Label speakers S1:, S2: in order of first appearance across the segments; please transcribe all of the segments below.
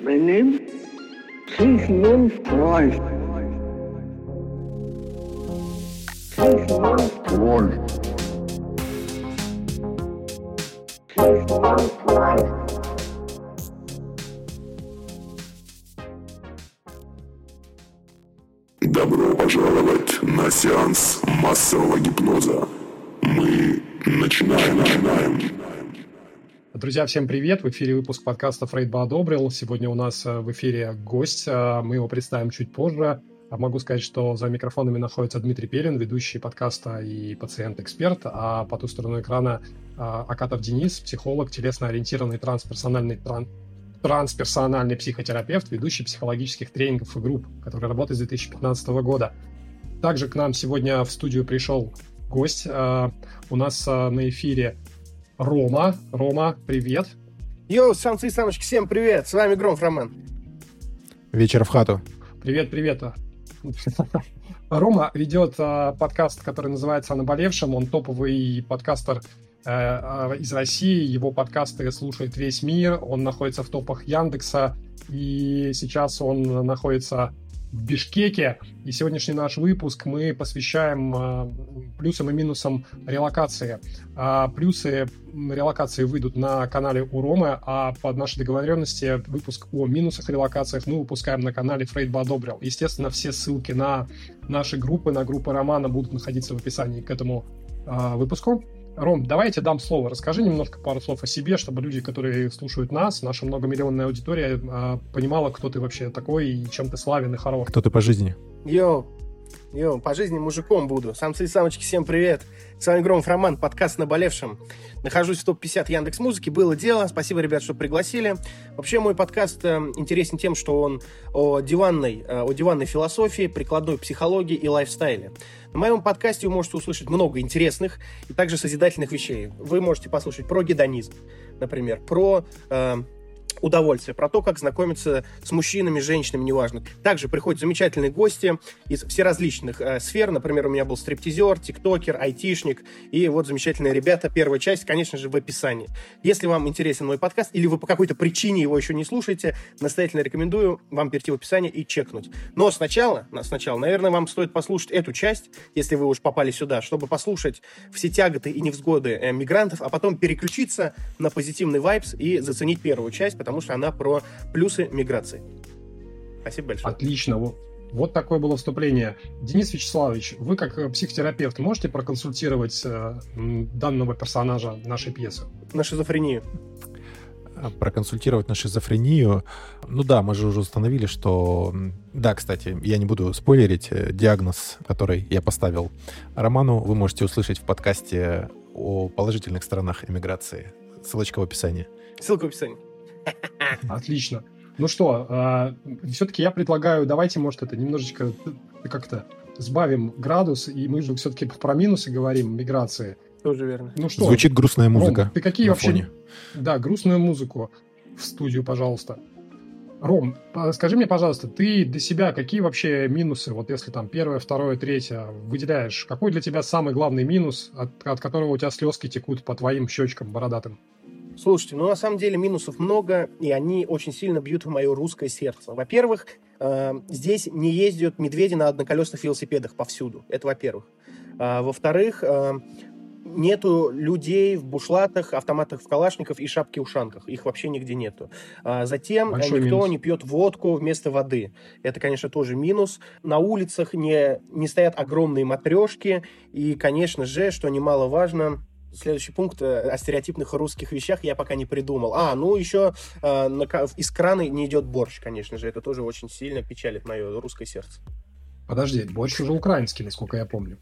S1: Is Wolf Christ. Wolf Christ. Wolf Christ.
S2: Добро пожаловать на сеанс массового гипноза. Мы начинаем, начинаем.
S3: Друзья, всем привет! В эфире выпуск подкаста «Фрейд бы одобрил». Сегодня у нас э, в эфире гость. э, Мы его представим чуть позже. А Могу сказать, что за микрофонами находится Дмитрий Перин, ведущий подкаста и пациент-эксперт, а по ту сторону экрана э, Акатов Денис, психолог, телесно-ориентированный трансперсональный тран- трансперсональный психотерапевт, ведущий психологических тренингов и групп, который работает с 2015 года. Также к нам сегодня в студию пришел гость. У нас на эфире Рома. Рома, привет.
S4: Йоу, самцы и самочки, всем привет! С вами Громов Роман.
S5: Вечер в хату.
S3: Привет, привет. Рома ведет э, подкаст, который называется «О наболевшем». Он топовый подкастер э, э, из России. Его подкасты слушает весь мир. Он находится в топах Яндекса. И сейчас он находится в Бишкеке. И сегодняшний наш выпуск мы посвящаем э, плюсам и минусам релокации. А плюсы релокации выйдут на канале у Ромы, а под нашей договоренности выпуск о минусах релокациях мы выпускаем на канале Фрейд бы одобрил. Естественно, все ссылки на наши группы, на группы Романа будут находиться в описании к этому а, выпуску. Ром, давай я тебе дам слово. Расскажи немножко пару слов о себе, чтобы люди, которые слушают нас, наша многомиллионная аудитория, а, понимала, кто ты вообще такой и чем ты славен и хорош.
S5: Кто ты по жизни?
S4: Yo, yo, по жизни мужиком буду. Самцы и самочки, всем привет! С вами Громов Роман, подкаст «Наболевшим». Нахожусь в топ-50 Яндекс Музыки. Было дело. Спасибо, ребят, что пригласили. Вообще, мой подкаст э, интересен тем, что он о диванной, э, о диванной философии, прикладной психологии и лайфстайле. На моем подкасте вы можете услышать много интересных и также созидательных вещей. Вы можете послушать про гедонизм, например, про э, удовольствие, про то, как знакомиться с мужчинами, женщинами, неважно. Также приходят замечательные гости из всеразличных э, сфер. Например, у меня был стриптизер, тиктокер, айтишник. И вот замечательные ребята. Первая часть, конечно же, в описании. Если вам интересен мой подкаст, или вы по какой-то причине его еще не слушаете, настоятельно рекомендую вам перейти в описание и чекнуть. Но сначала, на- сначала, наверное, вам стоит послушать эту часть, если вы уж попали сюда, чтобы послушать все тяготы и невзгоды э, мигрантов, а потом переключиться на позитивный вайбс и заценить первую часть, потому что она про плюсы миграции. Спасибо большое.
S3: Отлично. Вот, такое было вступление. Денис Вячеславович, вы как э, психотерапевт можете проконсультировать э, данного персонажа нашей пьесы?
S4: На шизофрению.
S5: А, Проконсультировать на шизофрению. Ну да, мы же уже установили, что... Да, кстати, я не буду спойлерить. э, Диагноз, который я поставил Роману, вы можете услышать в подкасте о положительных сторонах эмиграции. Ссылочка в описании.
S4: Ссылка в описании.
S3: Отлично. Ну что, все-таки я предлагаю, давайте, может, это немножечко э, как-то сбавим градус, и мы же все-таки про минусы говорим миграции.
S4: Тоже верно.
S3: Ну что,
S5: Звучит грустная
S3: Ром,
S5: музыка.
S3: ты какие
S5: на
S3: вообще...
S5: фоне.
S3: Да, грустную музыку в студию, пожалуйста. Ром, а скажи мне, пожалуйста, ты для себя какие вообще минусы, вот если там первое, второе, третье выделяешь, какой для тебя самый главный минус, от, от которого у тебя слезки текут по твоим щечкам бородатым?
S4: Слушайте, ну на самом деле минусов много, и они очень сильно бьют в мое русское сердце. Во-первых, э, здесь не ездят медведи на одноколесных велосипедах повсюду. Это во-первых. А, во-вторых, э, нету людей в бушлатах, автоматах в калашников и шапке-ушанках. Их вообще нигде нету. А, затем э,
S3: Большой
S4: никто
S3: минус.
S4: не пьет водку вместо воды. Это, конечно, тоже минус. На улицах не, не стоят огромные матрешки. И, конечно же, что немаловажно, Следующий пункт э, о стереотипных русских вещах я пока не придумал. А, ну еще э, на из крана не идет борщ, конечно же. Это тоже очень сильно печалит мое русское сердце.
S3: Подожди, больше уже украинский, насколько я помню.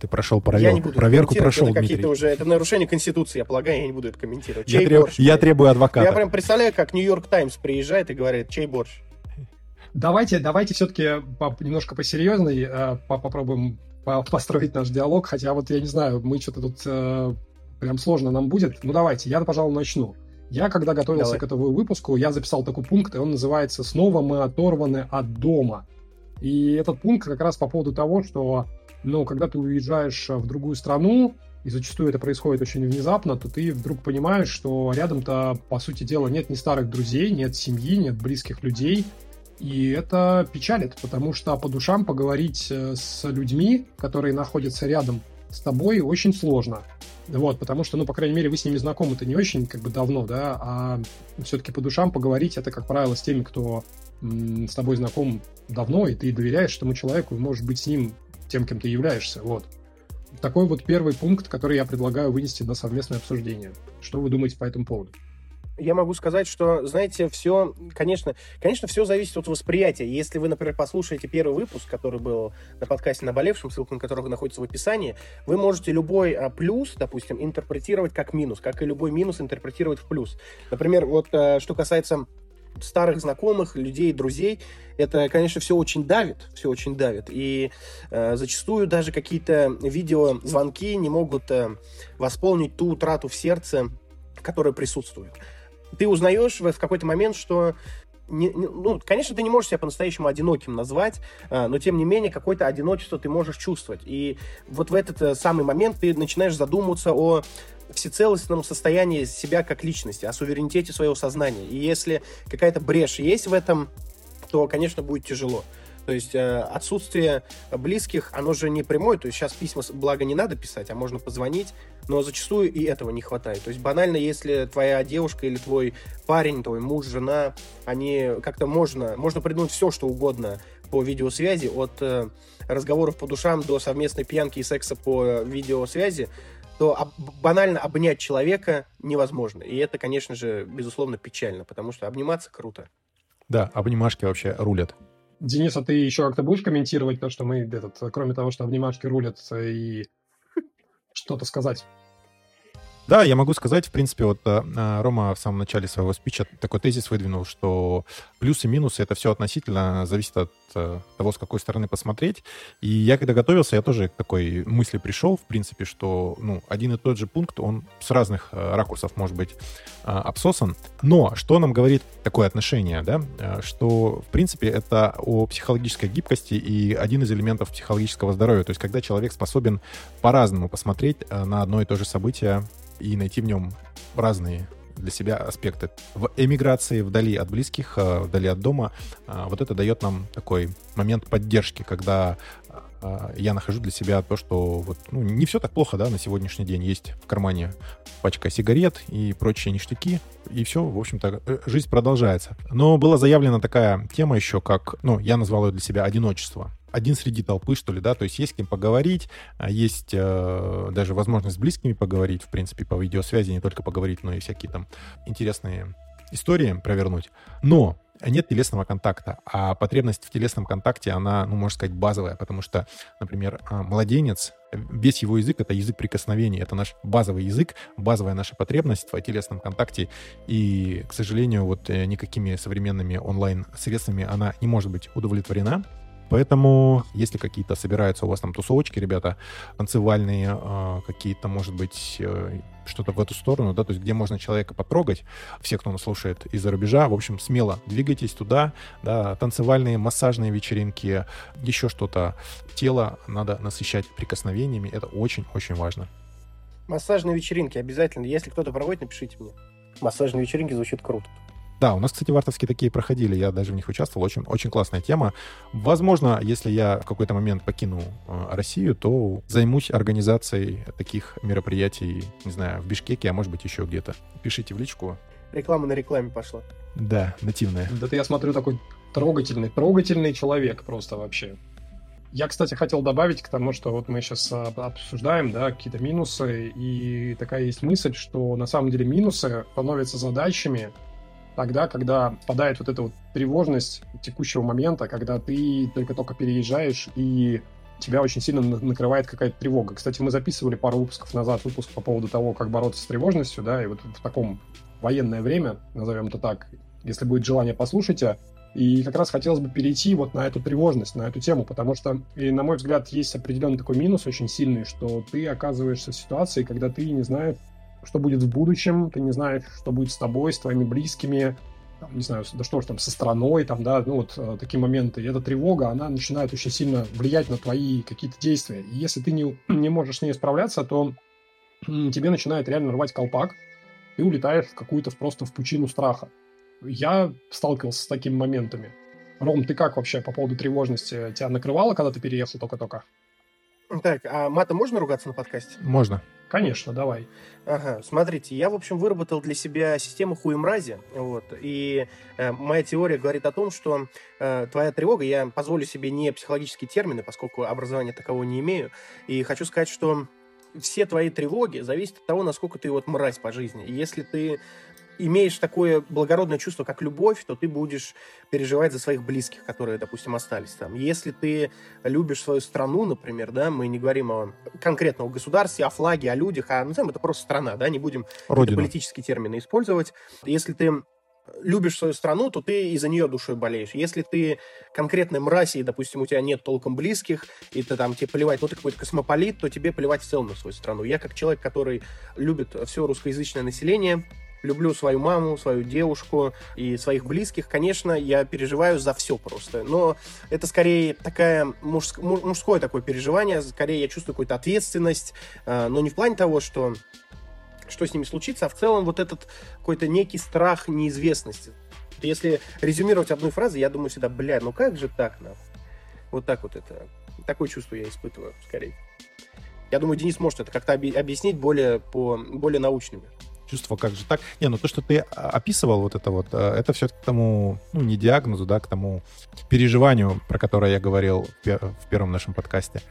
S5: Ты прошел
S4: я
S5: провер-
S4: не буду
S5: проверку, прошел,
S4: это
S5: Дмитрий.
S4: уже это нарушение конституции, я полагаю, я не буду это комментировать.
S5: Я,
S4: Чей
S5: треб-
S4: борщ?
S5: я требую адвоката.
S4: Я прям представляю, как Нью-Йорк Таймс приезжает и говорит, чей борщ?
S3: Давайте, давайте все-таки по- немножко посерьезней э, по- попробуем по- построить наш диалог, хотя вот я не знаю, мы что-то тут э, прям сложно нам будет. Ну давайте, я, пожалуй, начну. Я, когда готовился
S4: Давай.
S3: к этому выпуску, я записал такой пункт, и он называется «Снова мы оторваны от дома». И этот пункт как раз по поводу того, что, ну, когда ты уезжаешь в другую страну, и зачастую это происходит очень внезапно, то ты вдруг понимаешь, что рядом-то, по сути дела, нет ни старых друзей, нет семьи, нет близких людей, и это печалит, потому что по душам поговорить э, с людьми, которые находятся рядом с тобой, очень сложно. Вот, потому что, ну, по крайней мере, вы с ними знакомы-то не очень как бы давно, да, а все-таки по душам поговорить это, как правило, с теми, кто с тобой знаком давно, и ты доверяешь этому человеку, и можешь быть с ним тем, кем ты являешься, вот. Такой вот первый пункт, который я предлагаю вынести на совместное обсуждение. Что вы думаете по этому поводу?
S4: Я могу сказать, что, знаете, все, конечно, конечно, все зависит от восприятия. Если вы, например, послушаете первый выпуск, который был на подкасте «Наболевшем», ссылка на который находится в описании, вы можете любой а, плюс, допустим, интерпретировать как минус, как и любой минус интерпретировать в плюс. Например, вот а, что касается старых знакомых, людей, друзей, это, конечно, все очень давит, все очень давит. И э, зачастую даже какие-то видеозвонки не могут э, восполнить ту утрату в сердце, которая присутствует ты узнаешь в, в какой-то момент, что не, не, ну, конечно, ты не можешь себя по-настоящему одиноким назвать, э, но тем не менее какое-то одиночество ты можешь чувствовать. И вот в этот э, самый момент ты начинаешь задумываться о всецелостном состоянии себя как личности, о суверенитете своего сознания. И если какая-то брешь есть в этом, то, конечно, будет тяжело. То есть э, отсутствие близких, оно же не прямое. То есть сейчас письма, благо, не надо писать, а можно позвонить. Но зачастую и этого не хватает. То есть банально, если твоя девушка или твой парень, твой муж, жена, они как-то можно, можно придумать все, что угодно по видеосвязи, от э, разговоров по душам до совместной пьянки и секса по видеосвязи, то банально обнять человека невозможно. И это, конечно же, безусловно, печально, потому что обниматься круто.
S5: Да, обнимашки вообще рулят.
S3: Денис, а ты еще как-то будешь комментировать то, что мы, этот, кроме того, что обнимашки рулят, и что-то сказать?
S5: Да, я могу сказать, в принципе, вот э, э, Рома в самом начале своего спича такой тезис выдвинул, что плюсы и минусы это все относительно зависит от э, того, с какой стороны посмотреть. И я когда готовился, я тоже к такой мысли пришел, в принципе, что ну, один и тот же пункт, он с разных ракурсов может быть обсосан. Но что нам говорит такое отношение, да, что, в принципе, это о психологической гибкости и один из элементов психологического здоровья. То есть, когда человек способен по-разному посмотреть на одно и то же событие и найти в нем разные для себя аспекты. В эмиграции, вдали от близких, э, вдали от дома, э, вот это дает нам такой момент поддержки, когда э, я нахожу для себя то, что вот, ну, не все так плохо, да, на сегодняшний день. Есть в кармане пачка сигарет и прочие ништяки, и все, в общем-то, жизнь продолжается. Но была заявлена такая тема еще, как, ну, я назвал ее для себя одиночество один среди толпы, что ли, да, то есть есть с кем поговорить, а есть э, даже возможность с близкими поговорить, в принципе, по видеосвязи, не только поговорить, но и всякие там интересные истории провернуть. Но нет телесного контакта, а потребность в телесном контакте, она, ну, можно сказать, базовая, потому что, например, а, младенец, весь его язык — это язык прикосновения, это наш базовый язык, базовая наша потребность в телесном контакте, и, к сожалению, вот э, никакими современными онлайн-средствами она не может быть удовлетворена, Поэтому, если какие-то собираются у вас там тусовочки, ребята, танцевальные, а, какие-то, может быть, э, что-то в эту сторону, да, то есть где можно человека потрогать, все, кто нас слушает из-за рубежа, в общем, смело двигайтесь туда, да, танцевальные, массажные вечеринки, еще что-то. Тело надо насыщать прикосновениями, это очень-очень важно.
S4: Массажные вечеринки обязательно. Если кто-то проводит, напишите мне. Массажные вечеринки звучит круто.
S5: Да, у нас, кстати, вартовские такие проходили, я даже в них участвовал, очень, очень классная тема. Возможно, если я в какой-то момент покину э, Россию, то займусь организацией таких мероприятий, не знаю, в Бишкеке, а может быть еще где-то. Пишите в личку.
S4: Реклама на рекламе пошла.
S5: Да, нативная.
S3: Да ты, я смотрю, такой трогательный, трогательный человек просто вообще. Я, кстати, хотел добавить к тому, что вот мы сейчас а, обсуждаем, да, какие-то минусы, и такая есть мысль, что на самом деле минусы становятся задачами, тогда, когда попадает вот эта вот тревожность текущего момента, когда ты только-только переезжаешь и тебя очень сильно накрывает какая-то тревога. Кстати, мы записывали пару выпусков назад выпуск по поводу того, как бороться с тревожностью, да, и вот в таком военное время, назовем это так, если будет желание, послушайте. И как раз хотелось бы перейти вот на эту тревожность, на эту тему, потому что, и, на мой взгляд, есть определенный такой минус очень сильный, что ты оказываешься в ситуации, когда ты не знаешь, что будет в будущем, ты не знаешь, что будет с тобой, с твоими близкими, там, не знаю, да что ж там, со страной, там, да, ну вот э, такие моменты. И эта тревога, она начинает очень сильно влиять на твои какие-то действия. И если ты не, не можешь с ней справляться, то тебе начинает реально рвать колпак, ты улетаешь в какую-то просто в пучину страха. Я сталкивался с такими моментами. Ром, ты как вообще по поводу тревожности? Тебя накрывало, когда ты переехал только-только?
S4: Так, а матом можно ругаться на подкасте?
S5: Можно.
S3: Конечно, давай.
S4: Ага, смотрите, я, в общем, выработал для себя систему хуемрази, вот, и э, моя теория говорит о том, что э, твоя тревога, я позволю себе не психологические термины, поскольку образования такового не имею, и хочу сказать, что все твои тревоги зависят от того, насколько ты вот мразь по жизни. И если ты имеешь такое благородное чувство, как любовь, то ты будешь переживать за своих близких, которые, допустим, остались там. Если ты любишь свою страну, например, да, мы не говорим о конкретном государстве, о флаге, о людях, а, ну, знаем, это просто страна, да, не будем политические термины использовать. Если ты любишь свою страну, то ты из-за нее душой болеешь. Если ты конкретной мрази, и, допустим, у тебя нет толком близких, и ты там тебе плевать, ну ты какой-то космополит, то тебе плевать в целом на свою страну. Я как человек, который любит все русскоязычное население, люблю свою маму, свою девушку и своих близких, конечно, я переживаю за все просто. Но это скорее такая мужск, мужское такое переживание, скорее я чувствую какую-то ответственность, э, но не в плане того, что что с ними случится, а в целом вот этот какой-то некий страх неизвестности. Если резюмировать одной фразой, я думаю всегда, бля, ну как же так, нахуй? Вот так вот это, такое чувство я испытываю, скорее. Я думаю, Денис может это как-то объяснить более, по, более научными
S5: чувство, как же так. Не, ну то, что ты описывал вот это вот, э, это все к тому, ну, не диагнозу, да, к тому переживанию, про которое я говорил в первом нашем подкасте.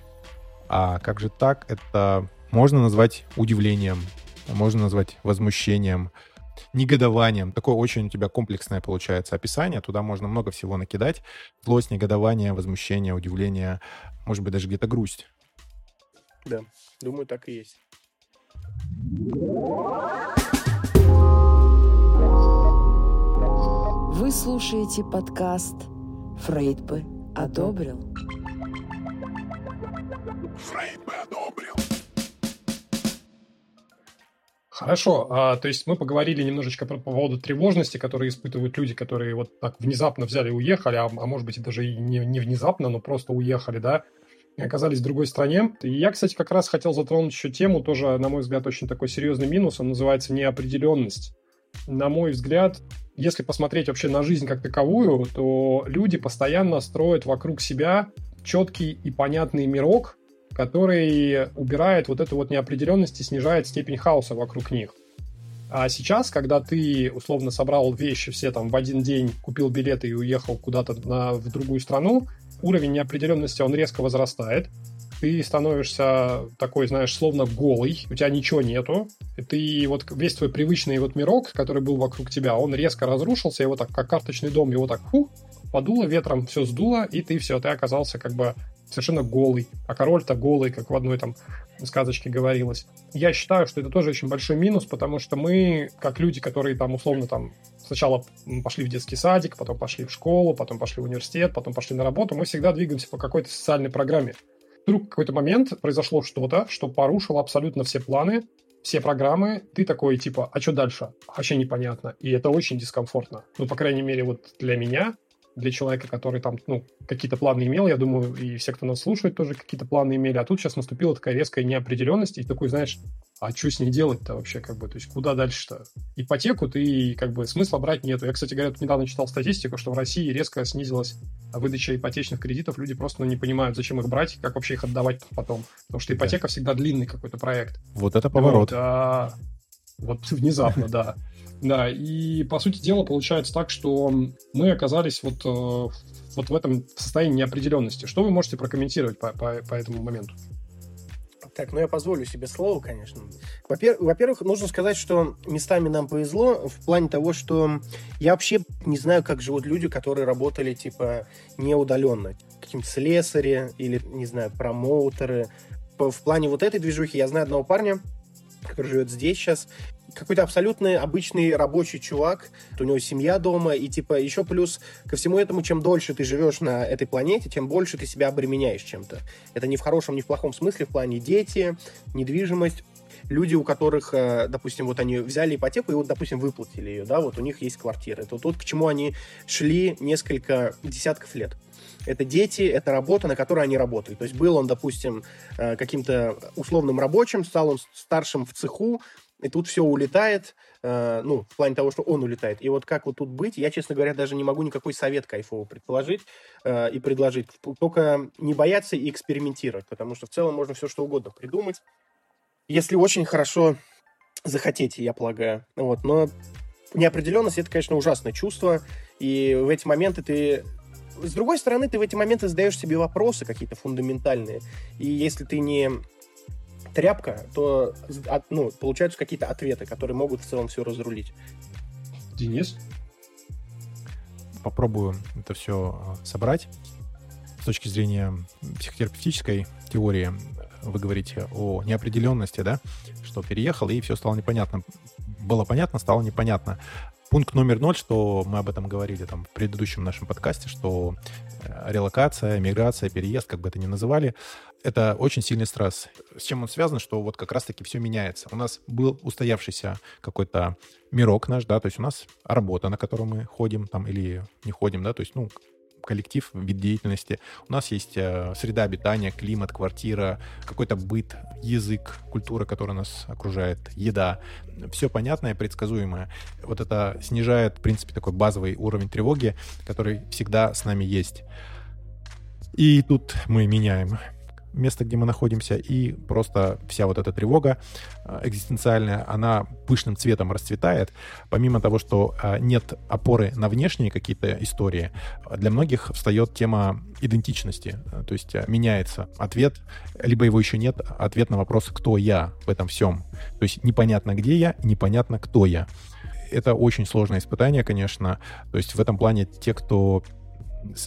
S5: А как же так? Это можно назвать удивлением, можно назвать возмущением, негодованием. Такое очень у тебя комплексное получается описание. Туда можно много всего накидать. Злость, негодование, возмущение, удивление, может быть, даже где-то грусть.
S4: Да, думаю, так и есть.
S6: Вы слушаете подкаст «Фрейд бы одобрил».
S2: Фрейд бы одобрил.
S3: Хорошо, а, то есть мы поговорили немножечко по поводу тревожности, которые испытывают люди, которые вот так внезапно взяли и уехали, а, а может быть даже и не, не внезапно, но просто уехали, да, и оказались в другой стране. И я, кстати, как раз хотел затронуть еще тему, тоже, на мой взгляд, очень такой серьезный минус, он называется неопределенность. На мой взгляд, если посмотреть вообще на жизнь как таковую, то люди постоянно строят вокруг себя четкий и понятный мирок, который убирает вот эту вот неопределенность и снижает степень хаоса вокруг них. А сейчас, когда ты условно собрал вещи все там в один день, купил билеты и уехал куда-то на, в другую страну, уровень неопределенности, он резко возрастает. Ты становишься такой, знаешь, словно голый, у тебя ничего нету. И ты вот весь твой привычный вот мирок, который был вокруг тебя, он резко разрушился, его так, как карточный дом, его так, фу, подуло ветром, все сдуло, и ты все, ты оказался как бы совершенно голый. А король-то голый, как в одной там сказочке говорилось. Я считаю, что это тоже очень большой минус, потому что мы, как люди, которые там условно там сначала пошли в детский садик, потом пошли в школу, потом пошли в университет, потом пошли на работу, мы всегда двигаемся по какой-то социальной программе. Вдруг в какой-то момент произошло что-то, что порушило абсолютно все планы, все программы, ты такой, типа, а что дальше? Вообще непонятно. И это очень дискомфортно. Ну, по крайней мере, вот для меня для человека, который там, ну, какие-то планы имел, я думаю, и все, кто нас слушает, тоже какие-то планы имели, а тут сейчас наступила такая резкая неопределенность, и такой, знаешь, а что с ней делать-то вообще, как бы, то есть куда дальше-то? Ипотеку ты, как бы, смысла брать нету. Я, кстати говоря, тут недавно читал статистику, что в России резко снизилась выдача ипотечных кредитов, люди просто ну, не понимают, зачем их брать, как вообще их отдавать потом, потому что ипотека всегда длинный какой-то проект.
S5: Вот это поворот.
S3: Вот, а, вот внезапно, да. Да, и по сути дела получается так, что мы оказались вот, э, вот в этом состоянии неопределенности. Что вы можете прокомментировать по, по, по этому моменту?
S4: Так, ну я позволю себе слово, конечно. Во-первых, нужно сказать, что местами нам повезло в плане того, что я вообще не знаю, как живут люди, которые работали, типа, неудаленно. Каким-то слесари или, не знаю, промоутеры. В плане вот этой движухи я знаю одного парня, который живет здесь сейчас, какой-то абсолютно обычный рабочий чувак, у него семья дома, и типа еще плюс ко всему этому, чем дольше ты живешь на этой планете, тем больше ты себя обременяешь чем-то. Это не в хорошем, не в плохом смысле, в плане дети, недвижимость. люди, у которых, э, допустим, вот они взяли ипотеку и вот, допустим, выплатили ее, да, вот у них есть квартира. Это вот к чему они шли несколько десятков лет. Это дети, это работа, на которой они работают. То есть был он, допустим, э, каким-то условным рабочим, стал он старшим в цеху, и тут все улетает, э, ну, в плане того, что он улетает. И вот как вот тут быть, я, честно говоря, даже не могу никакой совет кайфовый предположить э, и предложить. Только не бояться и экспериментировать, потому что в целом можно все что угодно придумать, если очень хорошо захотите, я полагаю. Вот, но неопределенность это, конечно, ужасное чувство, и в эти моменты ты с другой стороны, ты в эти моменты задаешь себе вопросы какие-то фундаментальные. И если ты не тряпка, то ну, получаются какие-то ответы, которые могут в целом все разрулить.
S3: Денис?
S5: Попробую это все а, собрать. С точки зрения психотерапевтической теории вы говорите о неопределенности, да, что переехал, и все стало непонятно. Было понятно, стало непонятно. Пункт номер ноль, что мы об этом говорили там в предыдущем нашем подкасте, что э, релокация, миграция, переезд, как бы это ни называли, это очень сильный стресс. С чем он связан, что вот как раз-таки все меняется. У нас был устоявшийся какой-то мирок наш, да, то есть у нас работа, на которую мы ходим там или не ходим, да, то есть, ну, коллектив, вид деятельности. У нас есть э, среда обитания, климат, квартира, какой-то быт, язык, культура, которая нас окружает, еда. Все понятное предсказуемое. Вот это снижает, в принципе, такой базовый уровень тревоги, который всегда с нами есть. И тут мы меняем место, где мы находимся, и просто вся вот эта тревога э, экзистенциальная, она пышным цветом расцветает. Помимо того, что э, нет опоры на внешние какие-то истории, для многих встает тема идентичности. То есть э, меняется ответ, либо его еще нет, ответ на вопрос, кто я в этом всем. То есть непонятно, где я, непонятно, кто я. Это очень сложное испытание, конечно. То есть в этом плане те, кто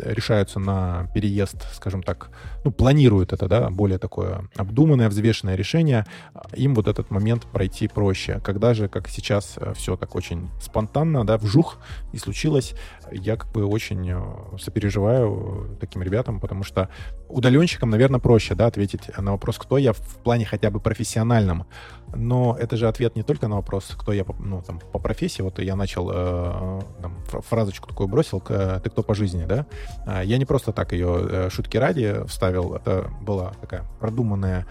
S5: решаются на переезд, скажем так, ну, планируют это, да, более такое обдуманное, взвешенное решение, им вот этот момент пройти проще. Когда же, как сейчас, э, все так очень спонтанно, да, вжух, и случилось, я как бы очень э, сопереживаю таким ребятам, потому что удаленщикам, наверное, проще, да, ответить на вопрос, кто я в плане хотя бы профессиональном. Но это же ответ не только на вопрос, кто я ну, там, по профессии. Вот я начал э, там, фразочку такую бросил, ты кто по жизни, да? А, я не просто так ее э, шутки ради вставил. Это была такая продуманная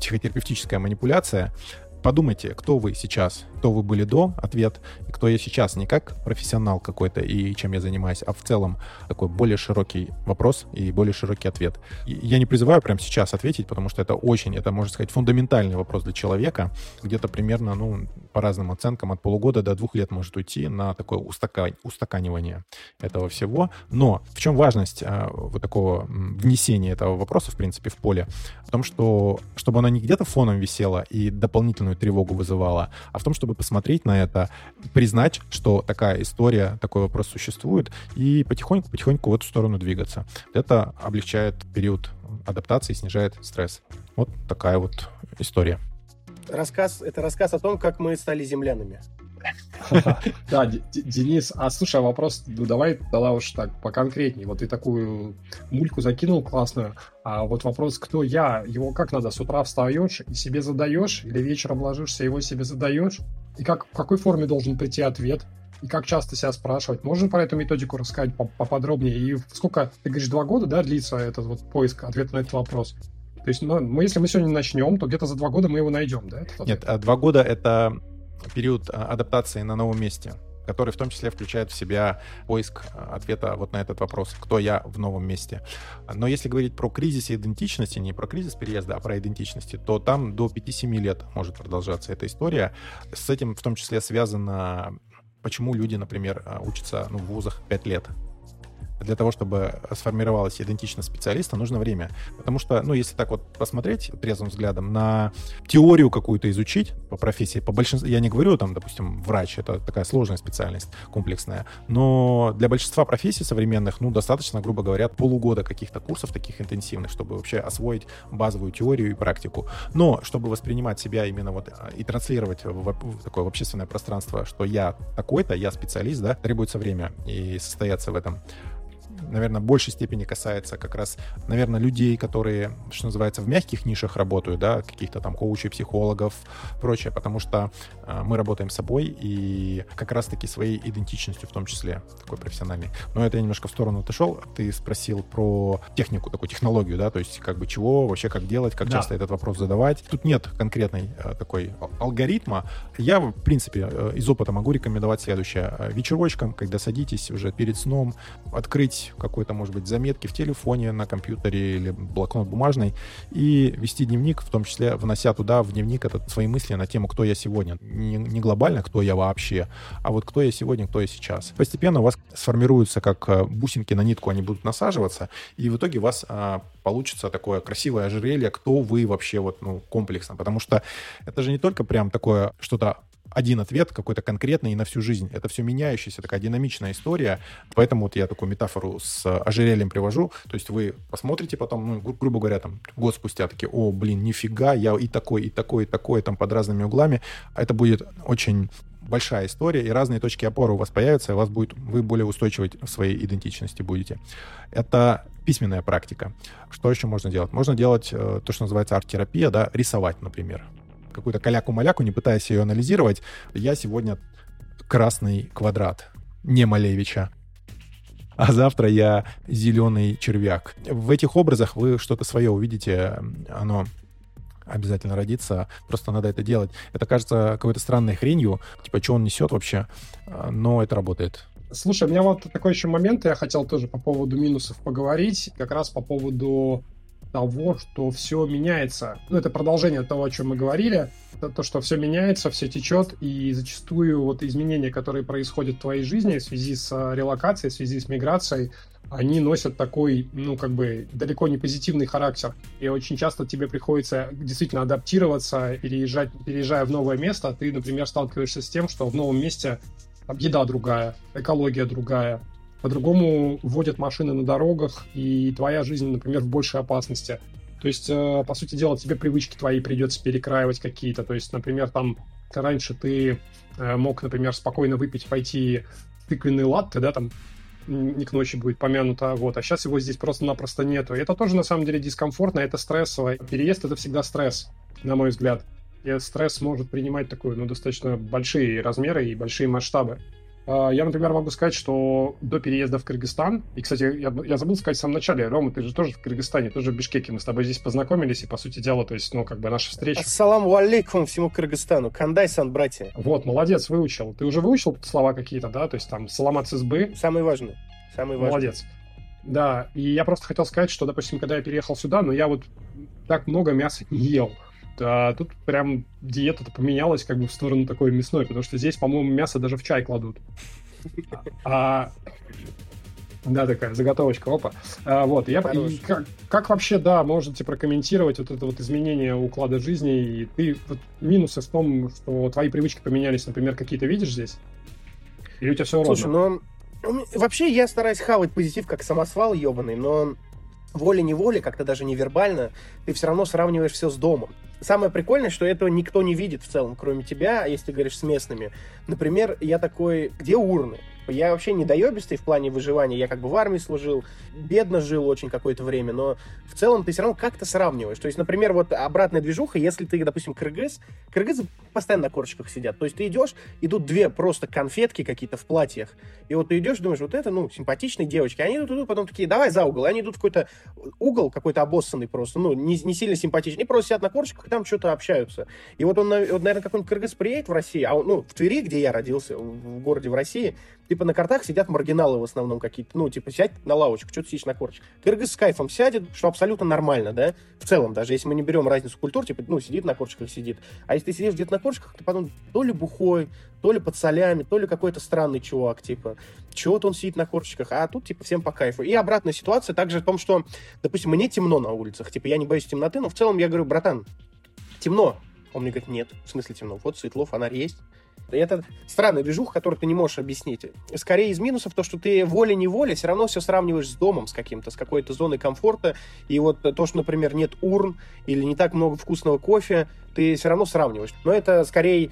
S5: психотерапевтическая манипуляция. Подумайте, кто вы сейчас, кто вы были до, ответ, и кто я сейчас, не как профессионал какой-то и чем я занимаюсь, а в целом такой более широкий вопрос и более широкий ответ. И я не призываю прямо сейчас ответить, потому что это очень, это, можно сказать, фундаментальный вопрос для человека. Где-то примерно, ну, по разным оценкам, от полугода до двух лет может уйти на такое устакан... устаканивание этого всего. Но в чем важность а, вот такого внесения этого вопроса, в принципе, в поле? В том, что чтобы оно не где-то фоном висело и дополнительную тревогу вызывало, а в том, чтобы посмотреть на это, признать, что такая история, такой вопрос существует, и потихоньку-потихоньку в эту сторону двигаться. Это облегчает период адаптации, снижает стресс. Вот такая вот история.
S4: Рассказ, это рассказ о том, как мы стали землянами.
S3: Да, Денис, а слушай, а вопрос, ну давай тогда уж так поконкретнее. Вот ты такую мульку закинул классную, а вот вопрос, кто я, его как надо, с утра встаешь и себе задаешь, или вечером ложишься, его себе задаешь? И как, в какой форме должен прийти ответ? И как часто себя спрашивать? Можно про эту методику рассказать поподробнее? И сколько, ты говоришь, два года, да, длится этот вот поиск ответа на этот вопрос? То есть, ну, мы, если мы сегодня начнем, то где-то за два года мы его найдем, да?
S5: Нет, а два года — это период а, адаптации на новом месте который в том числе включает в себя поиск а, ответа вот на этот вопрос, кто я в новом месте. Но если говорить про кризис идентичности, не про кризис переезда, а про идентичности, то там до 5-7 лет может продолжаться эта история. С этим в том числе связано, почему люди, например, а, учатся ну, в вузах 5 лет для того, чтобы сформировалась идентичность специалиста, нужно время. Потому что, ну, если так вот посмотреть трезвым взглядом на теорию какую-то изучить по профессии, по большинству, я не говорю там, допустим, врач, это такая сложная специальность, комплексная, но для большинства профессий современных, ну, достаточно, грубо говоря, полугода каких-то курсов таких интенсивных, чтобы вообще освоить базовую теорию и практику. Но чтобы воспринимать себя именно вот а, и транслировать в, в такое в общественное пространство, что я такой-то, я специалист, да, требуется время и состояться в этом наверное, в большей степени касается как раз, наверное, людей, которые, что называется, в мягких нишах работают, да, каких-то там коучей, психологов, прочее, потому что э, мы работаем с собой и как раз-таки своей идентичностью в том числе, такой профессиональной. Но это я немножко в сторону отошел. Ты спросил про технику, такую технологию, да, то есть как бы чего, вообще как делать, как да. часто этот вопрос задавать. Тут нет конкретной э, такой алгоритма. Я, в принципе, э, из опыта могу рекомендовать следующее. Э, вечерочком, когда садитесь уже перед сном, открыть какой-то, может быть, заметки в телефоне, на компьютере или блокнот бумажный и вести дневник, в том числе внося туда в дневник этот, свои мысли на тему, кто я сегодня. Не, не глобально, кто я вообще, а вот кто я сегодня, кто я сейчас. Постепенно у вас сформируются как э, бусинки на нитку, они будут насаживаться, и в итоге у вас а, получится такое красивое ожерелье, кто вы вообще вот, ну, комплексно. Потому что это же не только прям такое что-то один ответ какой-то конкретный и на всю жизнь. Это все меняющаяся, такая динамичная история. Поэтому вот я такую метафору с ожерельем привожу. То есть вы посмотрите потом, ну, гру- грубо говоря, там год спустя такие, о, блин, нифига, я и такой, и такой, и такой, там под разными углами. Это будет очень большая история, и разные точки опоры у вас появятся, и у вас будет, вы более устойчивы в своей идентичности будете. Это письменная практика. Что еще можно делать? Можно делать э, то, что называется арт-терапия, да, рисовать, например какую-то каляку-маляку, не пытаясь ее анализировать, я сегодня красный квадрат, не Малевича. А завтра я зеленый червяк. В этих образах вы что-то свое увидите, оно обязательно родится, просто надо это делать. Это кажется какой-то странной хренью, типа, что он несет вообще, но это работает.
S3: Слушай, у меня вот такой еще момент, я хотел тоже по поводу минусов поговорить, как раз по поводу того, что все меняется. Ну, это продолжение того, о чем мы говорили. То, что все меняется, все течет, и зачастую вот изменения, которые происходят в твоей жизни в связи с а, релокацией, в связи с миграцией, они носят такой, ну, как бы, далеко не позитивный характер. И очень часто тебе приходится действительно адаптироваться, переезжать, переезжая в новое место. Ты, например, сталкиваешься с тем, что в новом месте там, еда другая, экология другая, по-другому водят машины на дорогах, и твоя жизнь, например, в большей опасности. То есть, э, по сути дела, тебе привычки твои придется перекраивать какие-то. То есть, например, там раньше ты э, мог, например, спокойно выпить, пойти тыквенный латте, да, там не к ночи будет помянуто, вот, а сейчас его здесь просто-напросто нету. Это тоже, на самом деле, дискомфортно, это стрессово. Переезд — это всегда стресс, на мой взгляд. И стресс может принимать такой, ну, достаточно большие размеры и большие масштабы. А, я, например, могу сказать, что до переезда в Кыргызстан, и, кстати, я, я забыл сказать в самом начале, Рома, ты же тоже в Кыргызстане, тоже в Бишкеке, мы с тобой здесь познакомились, и, по сути дела, то есть, ну, как бы наша встреча...
S4: Ассаламу алейкум всему Кыргызстану, кандай-сан, братья.
S3: Вот, молодец, выучил. Ты уже выучил слова какие-то, да? То есть, там, саламат с избы.
S4: Самый важный, самый важный.
S3: Молодец. Да, и я просто хотел сказать, что, допустим, когда я переехал сюда, ну, я вот так много мяса не ел. А тут прям диета-то поменялась как бы в сторону такой мясной, потому что здесь, по-моему, мясо даже в чай кладут. А, да, такая заготовочка, опа. А, вот, я, и как, как вообще, да, можете прокомментировать вот это вот изменение уклада жизни, и ты, вот, минусы в том, что твои привычки поменялись, например, какие-то видишь здесь? Или у тебя все
S4: Слушай, ровно? ну, вообще я стараюсь хавать позитив как самосвал ебаный, но волей-неволей, как-то даже невербально, ты все равно сравниваешь все с домом. Самое прикольное, что этого никто не видит в целом, кроме тебя, если ты говоришь с местными. Например, я такой, где урны? Я вообще не доебистый в плане выживания. Я как бы в армии служил, бедно жил очень какое-то время, но в целом ты все равно как-то сравниваешь. То есть, например, вот обратная движуха, если ты, допустим, кыргыз, кыргызы постоянно на корчиках сидят. То есть ты идешь, идут две просто конфетки какие-то в платьях, и вот ты идешь, думаешь, вот это, ну, симпатичные девочки. Они идут, идут, потом такие, давай за угол. И они идут в какой-то угол, какой-то обоссанный просто, ну, не, не сильно симпатичный. Они просто сидят на корчиках и там что-то общаются. И вот он, вот, наверное, какой-нибудь кыргыз приедет в Россию, а он, ну, в Твери, где я родился, в городе в России, типа на картах сидят маргиналы в основном какие-то, ну, типа, сядь на лавочку, что ты сидишь на корче. Кыргыз с кайфом сядет, что абсолютно нормально, да, в целом, даже если мы не берем разницу культур, типа, ну, сидит на корчиках, сидит. А если ты сидишь где-то на корчиках, ты потом то ли бухой, то ли под солями, то ли какой-то странный чувак, типа, чего-то он сидит на корчиках, а тут, типа, всем по кайфу. И обратная ситуация также в том, что, допустим, мне темно на улицах, типа, я не боюсь темноты, но в целом я говорю, братан, темно. Он мне говорит, нет, в смысле темно, вот светло, фонарь есть. Это странная движуха, которую ты не можешь объяснить. Скорее из минусов то, что ты волей-неволей все равно все сравниваешь с домом, с каким-то, с какой-то зоной комфорта. И вот то, что, например, нет урн или не так много вкусного кофе, ты все равно сравниваешь. Но это скорее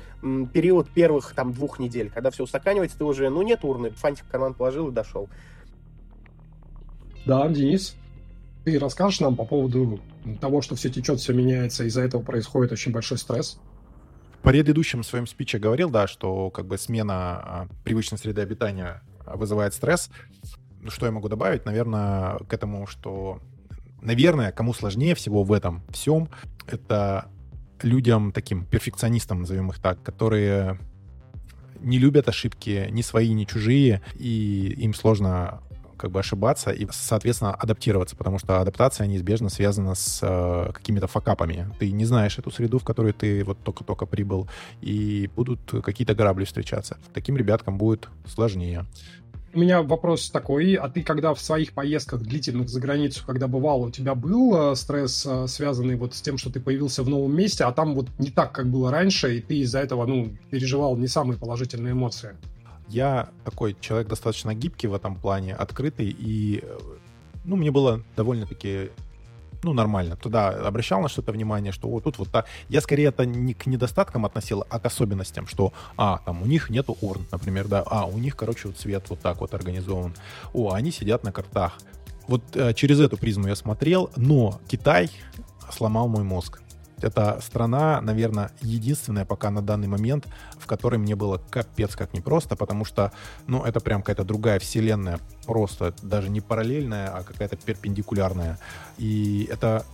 S4: период первых там двух недель, когда все устаканивается, ты уже, ну нет урны, фантик в карман положил и дошел.
S3: Да, Денис, ты расскажешь нам по поводу того, что все течет, все меняется, из-за этого происходит очень большой стресс?
S5: Предыдущем своем спиче говорил, да, что как бы смена а, привычной среды обитания вызывает стресс. Что я могу добавить? Наверное, к этому, что, наверное, кому сложнее всего в этом всем, это людям таким перфекционистам, назовем их так, которые не любят ошибки, ни свои, ни чужие, и им сложно как бы ошибаться и, соответственно, адаптироваться, потому что адаптация неизбежно связана с э, какими-то факапами. Ты не знаешь эту среду, в которую ты вот только-только прибыл, и будут какие-то грабли встречаться. Таким ребяткам будет сложнее.
S3: У меня вопрос такой, а ты когда в своих поездках длительных за границу, когда бывал, у тебя был э, стресс, э, связанный вот с тем, что ты появился в новом месте, а там вот не так, как было раньше, и ты из-за этого, ну, переживал не самые положительные эмоции?
S5: Я такой человек достаточно гибкий в этом плане, открытый, и, э, ну, мне было довольно-таки ну, нормально. Туда обращал на что-то внимание, что вот тут вот так. Я скорее это не к недостаткам относил, а к особенностям, что, а, там у них нету урн, например, да, а, у них, короче, вот цвет вот так вот организован. О, они сидят на картах. Вот э, через эту призму я смотрел, но Китай сломал мой мозг. Это страна, наверное, единственная пока на данный момент, в которой мне было капец как непросто, потому что, ну, это прям какая-то другая вселенная, просто даже не параллельная, а какая-то перпендикулярная. И это,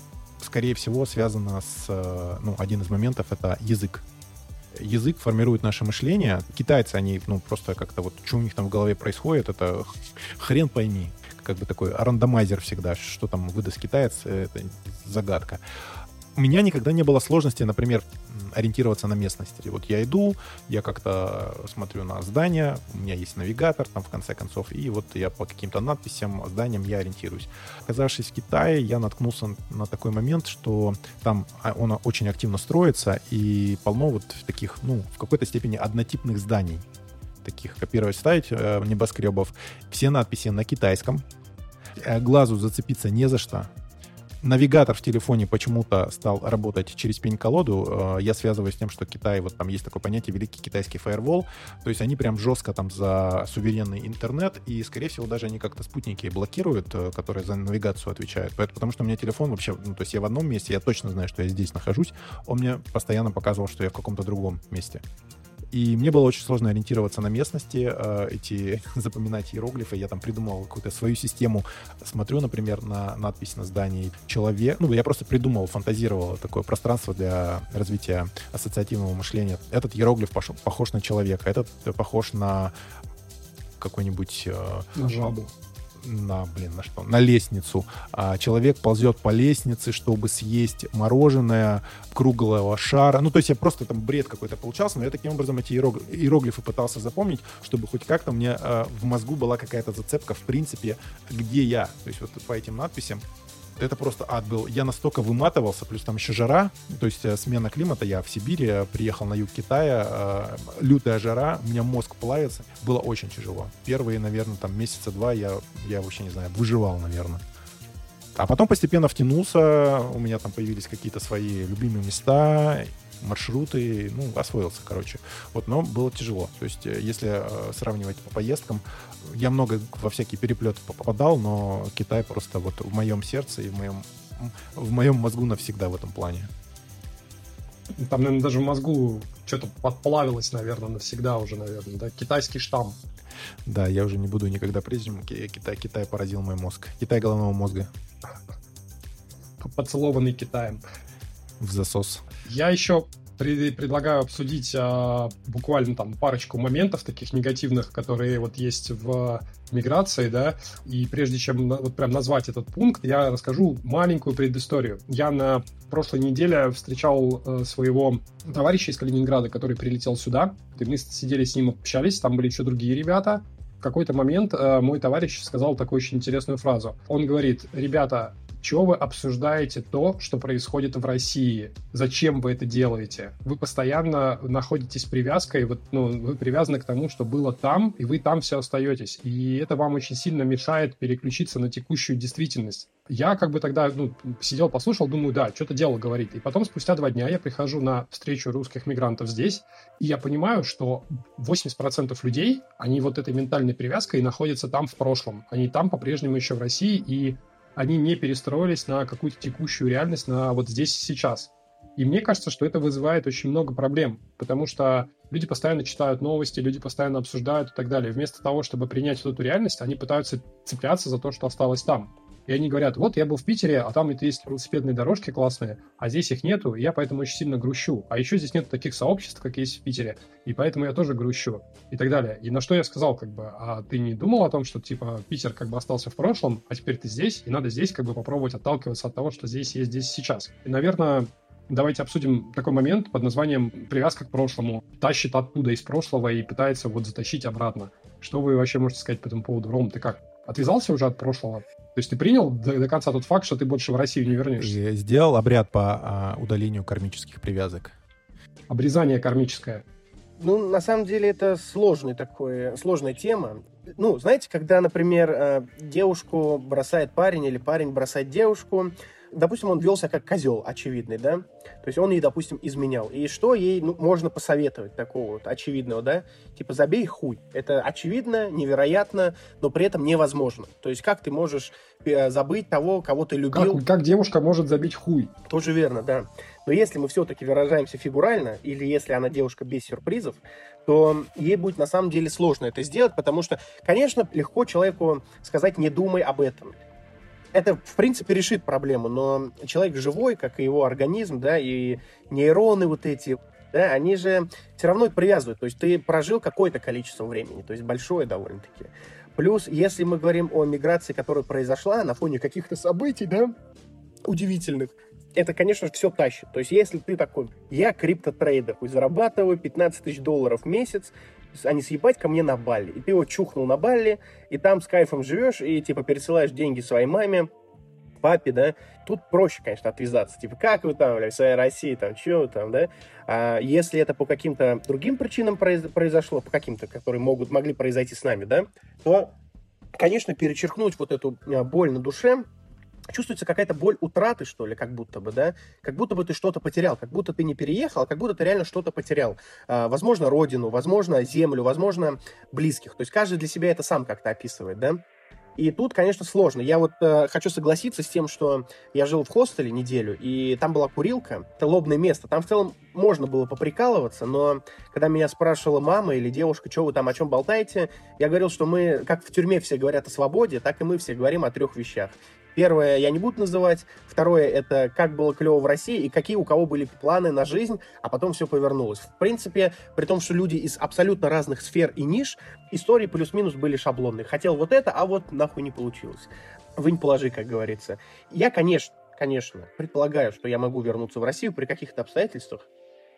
S5: скорее всего, связано с, э, ну, один из моментов — это язык язык формирует наше мышление. Китайцы, они, ну, просто как-то вот, что у них там в голове происходит, это хрен пойми. Как бы такой рандомайзер всегда, что там выдаст китаец, это загадка у меня никогда не было сложности, например, ориентироваться на местности. Вот я иду, я как-то смотрю на здание, у меня есть навигатор там в конце концов, и вот я по каким-то надписям, зданиям я ориентируюсь. Оказавшись в Китае, я наткнулся на такой момент, что там а, он очень активно строится, и полно вот таких, ну, в какой-то степени однотипных зданий таких копировать, ставить э, небоскребов. Все надписи на китайском. Э, глазу зацепиться не за что навигатор в телефоне почему-то стал работать через пень-колоду. Э, я связываю с тем, что Китай, вот там есть такое понятие великий китайский фаервол. То есть они прям жестко там за суверенный интернет, и, скорее всего, даже они как-то спутники блокируют, э, которые за навигацию отвечают. Потому что у меня телефон вообще, ну, то есть я в одном месте, я точно знаю, что я здесь нахожусь, он мне постоянно показывал, что я в каком-то другом месте. И мне было очень сложно ориентироваться на местности, э, эти запоминать иероглифы. Я там придумал какую-то свою систему. Смотрю, например, на надпись на здании «Человек». Ну, я просто придумал, фантазировал такое пространство для развития ассоциативного мышления. Этот иероглиф похож на человека, этот похож на какой-нибудь... Э,
S3: на жабу
S5: на, блин, на что? На лестницу. А человек ползет по лестнице, чтобы съесть мороженое круглого шара. Ну, то есть я просто там бред какой-то получался, но я таким образом эти иероглифы пытался запомнить, чтобы хоть как-то мне э, в мозгу была какая-то зацепка, в принципе, где я. То есть вот по этим надписям это просто ад был. Я настолько выматывался, плюс там еще жара, то есть э, смена климата. Я в Сибири приехал на юг Китая, э, лютая жара, у меня мозг плавится. Было очень тяжело. Первые, наверное, там месяца два я, я вообще не знаю, выживал, наверное. А потом постепенно втянулся, у меня там появились какие-то свои любимые места, маршруты, ну, освоился, короче. Вот, но было тяжело. То есть, э, если сравнивать по поездкам, я много во всякие переплеты попадал, но Китай просто вот в моем сердце и в моем, в моем мозгу навсегда в этом плане.
S3: Там, наверное, даже в мозгу что-то подплавилось, наверное, навсегда уже, наверное, да? Китайский штамм.
S5: Да, я уже не буду никогда прежним. Китай, Китай поразил мой мозг. Китай головного мозга.
S3: Поцелованный Китаем.
S5: В засос.
S3: Я еще предлагаю обсудить а, буквально там парочку моментов таких негативных, которые вот есть в миграции, да, и прежде чем вот прям назвать этот пункт, я расскажу маленькую предысторию. Я на прошлой неделе встречал э, своего товарища из Калининграда, который прилетел сюда, и мы сидели с ним, общались, там были еще другие ребята, в какой-то момент э, мой товарищ сказал такую очень интересную фразу. Он говорит, ребята, Чего вы обсуждаете то, что происходит в России? Зачем вы это делаете? Вы постоянно находитесь привязкой, вот, ну, вы привязаны к тому, что было там, и вы там все остаетесь. И это вам очень сильно мешает переключиться на текущую действительность. Я как бы тогда ну, сидел, послушал, думаю, да, что-то дело говорит. И потом спустя два дня я прихожу на встречу русских мигрантов здесь, и я понимаю, что 80% людей, они вот этой ментальной привязкой находятся там в прошлом. Они там по-прежнему еще в России, и они не перестроились на какую-то текущую реальность, на вот здесь и сейчас. И мне кажется, что это вызывает очень много проблем, потому что люди постоянно читают новости, люди постоянно обсуждают и так далее. Вместо того, чтобы принять вот эту реальность, они пытаются цепляться за то, что осталось там. И они говорят, вот я был в Питере, а там это есть велосипедные дорожки классные, а здесь их нету, и я поэтому очень сильно грущу. А еще здесь нет таких сообществ, как есть в Питере, и поэтому я тоже грущу. И так далее. И на что я сказал, как бы, а ты не думал о том, что, типа, Питер как бы остался в прошлом, а теперь ты здесь, и надо здесь как бы попробовать отталкиваться от того, что здесь есть здесь сейчас. И, наверное, Давайте обсудим такой момент под названием «Привязка к прошлому». Тащит оттуда из прошлого и пытается вот затащить обратно. Что вы вообще можете сказать по этому поводу? Ром, ты как? Отвязался уже от прошлого? То есть ты принял до, до конца тот факт, что ты больше в Россию не вернешься?
S5: И сделал обряд по а, удалению кармических привязок.
S3: Обрезание кармическое.
S4: Ну, на самом деле, это сложный такой, сложная тема. Ну, знаете, когда, например, э, девушку бросает парень или парень бросает девушку, допустим, он велся как козел очевидный, да, то есть он ей, допустим, изменял. И что ей ну, можно посоветовать такого вот очевидного, да? Типа, забей хуй. Это очевидно, невероятно, но при этом невозможно. То есть как ты можешь э, забыть того, кого ты любил?
S3: Как, как девушка может забить хуй?
S4: Тоже верно, да. Но если мы все-таки выражаемся фигурально, или если она девушка без сюрпризов, то ей будет на самом деле сложно это сделать, потому что, конечно, легко человеку сказать «не думай об этом» это, в принципе, решит проблему, но человек живой, как и его организм, да, и нейроны вот эти, да, они же все равно привязывают. То есть ты прожил какое-то количество времени, то есть большое довольно-таки. Плюс, если мы говорим о миграции, которая произошла на фоне каких-то событий, да, удивительных, это, конечно, все тащит. То есть, если ты такой, я криптотрейдер, пусть зарабатываю 15 тысяч долларов в месяц, а не съебать ко мне на Бали. И ты его чухнул на Бали, и там с кайфом живешь, и, типа, пересылаешь деньги своей маме, папе, да, тут проще, конечно, отвязаться. Типа, как вы там, бля, в своей России, там, что вы там, да? А если это по каким-то другим причинам произошло, по каким-то, которые могут, могли произойти с нами, да, то, конечно, перечеркнуть вот эту а, боль на душе, чувствуется какая-то боль утраты, что ли, как будто бы, да? Как будто бы ты что-то потерял, как будто ты не переехал, а как будто ты реально что-то потерял. А, возможно, родину, возможно, землю, возможно, близких. То есть каждый для себя это сам как-то описывает, да? И тут, конечно, сложно. Я вот э, хочу согласиться с тем, что я жил в хостеле неделю, и там была курилка, это лобное место. Там в целом можно было поприкалываться, но когда меня спрашивала мама или девушка, что вы там, о чем болтаете, я говорил, что мы, как в тюрьме все говорят о свободе, так и мы все говорим о трех вещах. Первое я не буду называть. Второе это как было клево в России и какие у кого были планы на жизнь, а потом все повернулось. В принципе, при том, что люди из абсолютно разных сфер и ниш, истории плюс-минус были шаблонные. Хотел вот это, а вот нахуй не получилось. Вынь положи, как говорится. Я, конечно, конечно, предполагаю, что я могу вернуться в Россию при каких-то обстоятельствах,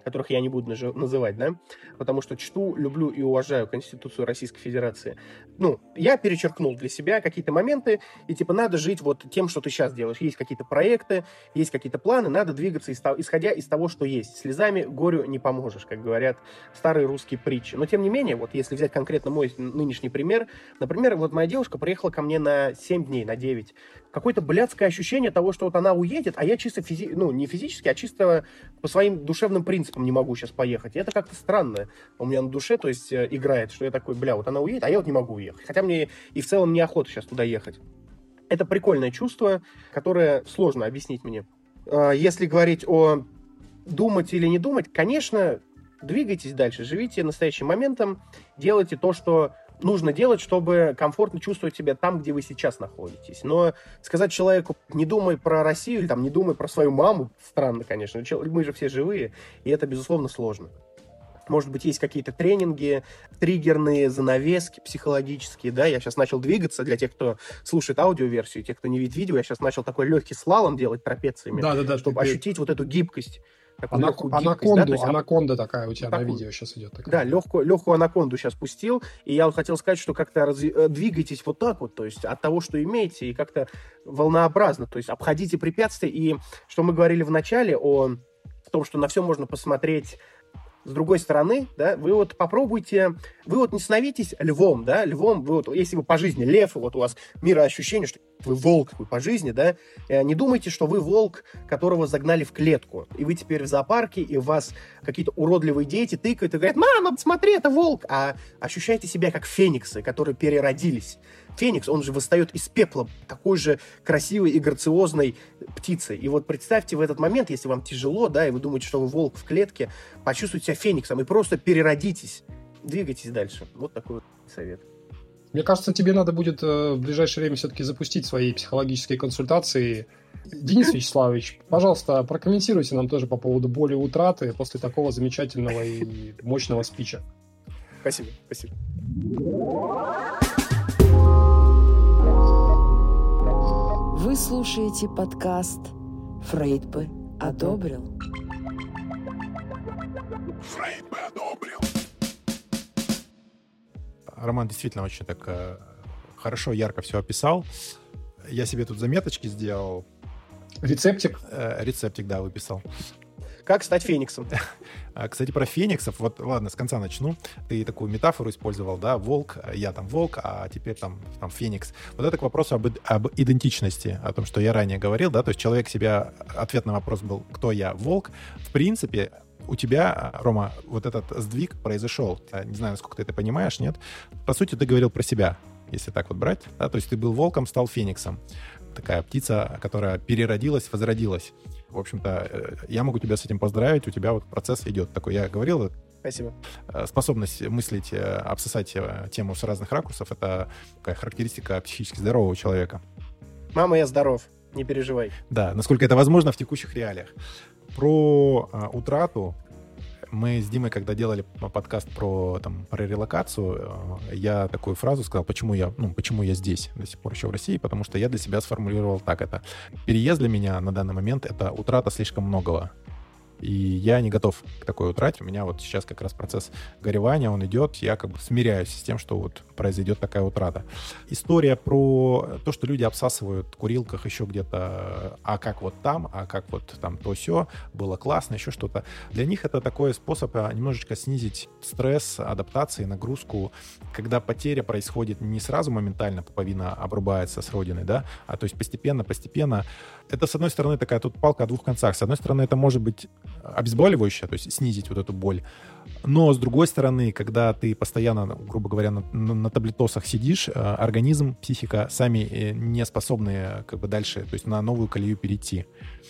S4: которых я не буду называть, да, потому что чту, люблю и уважаю Конституцию Российской Федерации. Ну, я перечеркнул для себя какие-то моменты, и типа надо жить вот тем, что ты сейчас делаешь. Есть какие-то проекты, есть какие-то планы, надо двигаться, исходя из того, что есть. Слезами горю не поможешь, как говорят старые русские притчи. Но тем не менее, вот если взять конкретно мой нынешний пример, например, вот моя девушка приехала ко мне на 7 дней, на 9 какое-то блядское ощущение того, что вот она уедет, а я чисто физи... ну, не физически, а чисто по своим душевным принципам не могу сейчас поехать. И это как-то странно у меня на душе, то есть э, играет, что я такой, бля, вот она уедет, а я вот не могу уехать. Хотя мне и в целом неохота сейчас туда ехать. Это прикольное чувство, которое сложно объяснить мне. А, если говорить о думать или не думать, конечно, двигайтесь дальше, живите настоящим моментом, делайте то, что нужно делать, чтобы комфортно чувствовать себя там, где вы сейчас находитесь. Но сказать человеку, не думай про Россию или там, не думай про свою маму, странно, конечно. Мы же все живые, и это, безусловно, сложно. Может быть, есть какие-то тренинги, триггерные занавески психологические, да, я сейчас начал двигаться для тех, кто слушает аудиоверсию, тех, кто не видит видео, я сейчас начал такой легкий слалом делать трапециями,
S3: да, да, да,
S4: чтобы
S3: ты...
S4: ощутить вот эту гибкость да,
S3: Анаконду,
S4: ап-
S3: анаконда такая у тебя на
S4: Такую.
S3: видео сейчас идет. Такая.
S4: Да, легкую, легкую анаконду сейчас пустил. И я вот хотел сказать, что как-то разви- э, двигайтесь вот так вот, то есть от того, что имеете, и как-то волнообразно, то есть обходите препятствия. И что мы говорили в начале о том, что на все можно посмотреть с другой стороны, да, вы вот попробуйте, вы вот не становитесь львом, да, львом, вы вот, если вы по жизни лев, вот у вас мироощущение, что вы волк такой по жизни, да, э, не думайте, что вы волк, которого загнали в клетку, и вы теперь в зоопарке, и у вас какие-то уродливые дети тыкают и говорят, мама, смотри, это волк, а ощущайте себя как фениксы, которые переродились. Феникс, он же восстает из пепла, такой же красивой и грациозной птицей. И вот представьте в этот момент, если вам тяжело, да, и вы думаете, что вы волк в клетке, почувствуйте себя фениксом и просто переродитесь. Двигайтесь дальше. Вот такой вот совет.
S3: Мне кажется, тебе надо будет э, в ближайшее время все-таки запустить свои психологические консультации. Денис Вячеславович, пожалуйста, прокомментируйте нам тоже по поводу боли и утраты после такого замечательного и мощного спича.
S4: Спасибо, спасибо.
S6: Вы слушаете подкаст «Фрейд бы одобрил».
S2: Фрейд бы одобрил.
S5: Роман действительно очень так э, хорошо, ярко все описал. Я себе тут заметочки сделал,
S3: Рецептик.
S5: э, рецептик, да, выписал.
S4: Как стать фениксом?
S5: А, Кстати, про фениксов, вот ладно, с конца начну. Ты такую метафору использовал, да, волк, я там волк, а теперь там, там феникс. Вот это к вопросу об, об идентичности, о том, что я ранее говорил, да, то есть человек себя, ответ на вопрос был, кто я, волк. В принципе, у тебя, Рома, вот этот сдвиг произошел. Не знаю, насколько ты это понимаешь, нет? По сути, ты говорил про себя, если так вот брать. Да? То есть ты был волком, стал фениксом. Такая птица, которая переродилась, возродилась. В общем-то, э, я могу тебя с этим поздравить, у тебя вот процесс идет такой. Я говорил,
S4: Спасибо.
S5: э, способность мыслить, э, обсосать э, тему с разных ракурсов — это такая характеристика психически здорового человека.
S4: Мама, я здоров. Не переживай.
S5: Да, насколько это возможно в текущих реалиях. Про э, утрату мы с Димой, когда делали подкаст про, там, про релокацию, э, я такую фразу сказал, почему я, ну, почему я здесь до сих пор еще в России, потому что я для себя сформулировал так это. Переезд для меня на данный момент — это утрата слишком многого. И я не готов к такой утрате. У меня вот сейчас как раз процесс горевания, он идет. Я как бы смиряюсь с тем, что вот произойдет такая утрата. История про то, что люди обсасывают в курилках еще где-то, а как вот там, а как вот там то все было классно, еще что-то. Для них это такой способ а, немножечко снизить стресс, адаптации, нагрузку, когда потеря происходит не сразу моментально, пуповина обрубается с родины, да, а то есть постепенно, постепенно. Это, с одной стороны, такая тут палка о двух концах. С одной стороны, это может быть обезболивающее, то есть снизить вот эту боль. Но, с другой стороны, когда ты постоянно, ну, грубо говоря, на, на- таблетосах сидишь, э, организм, психика сами э, не способны э, как бы дальше, то есть на новую колею перейти.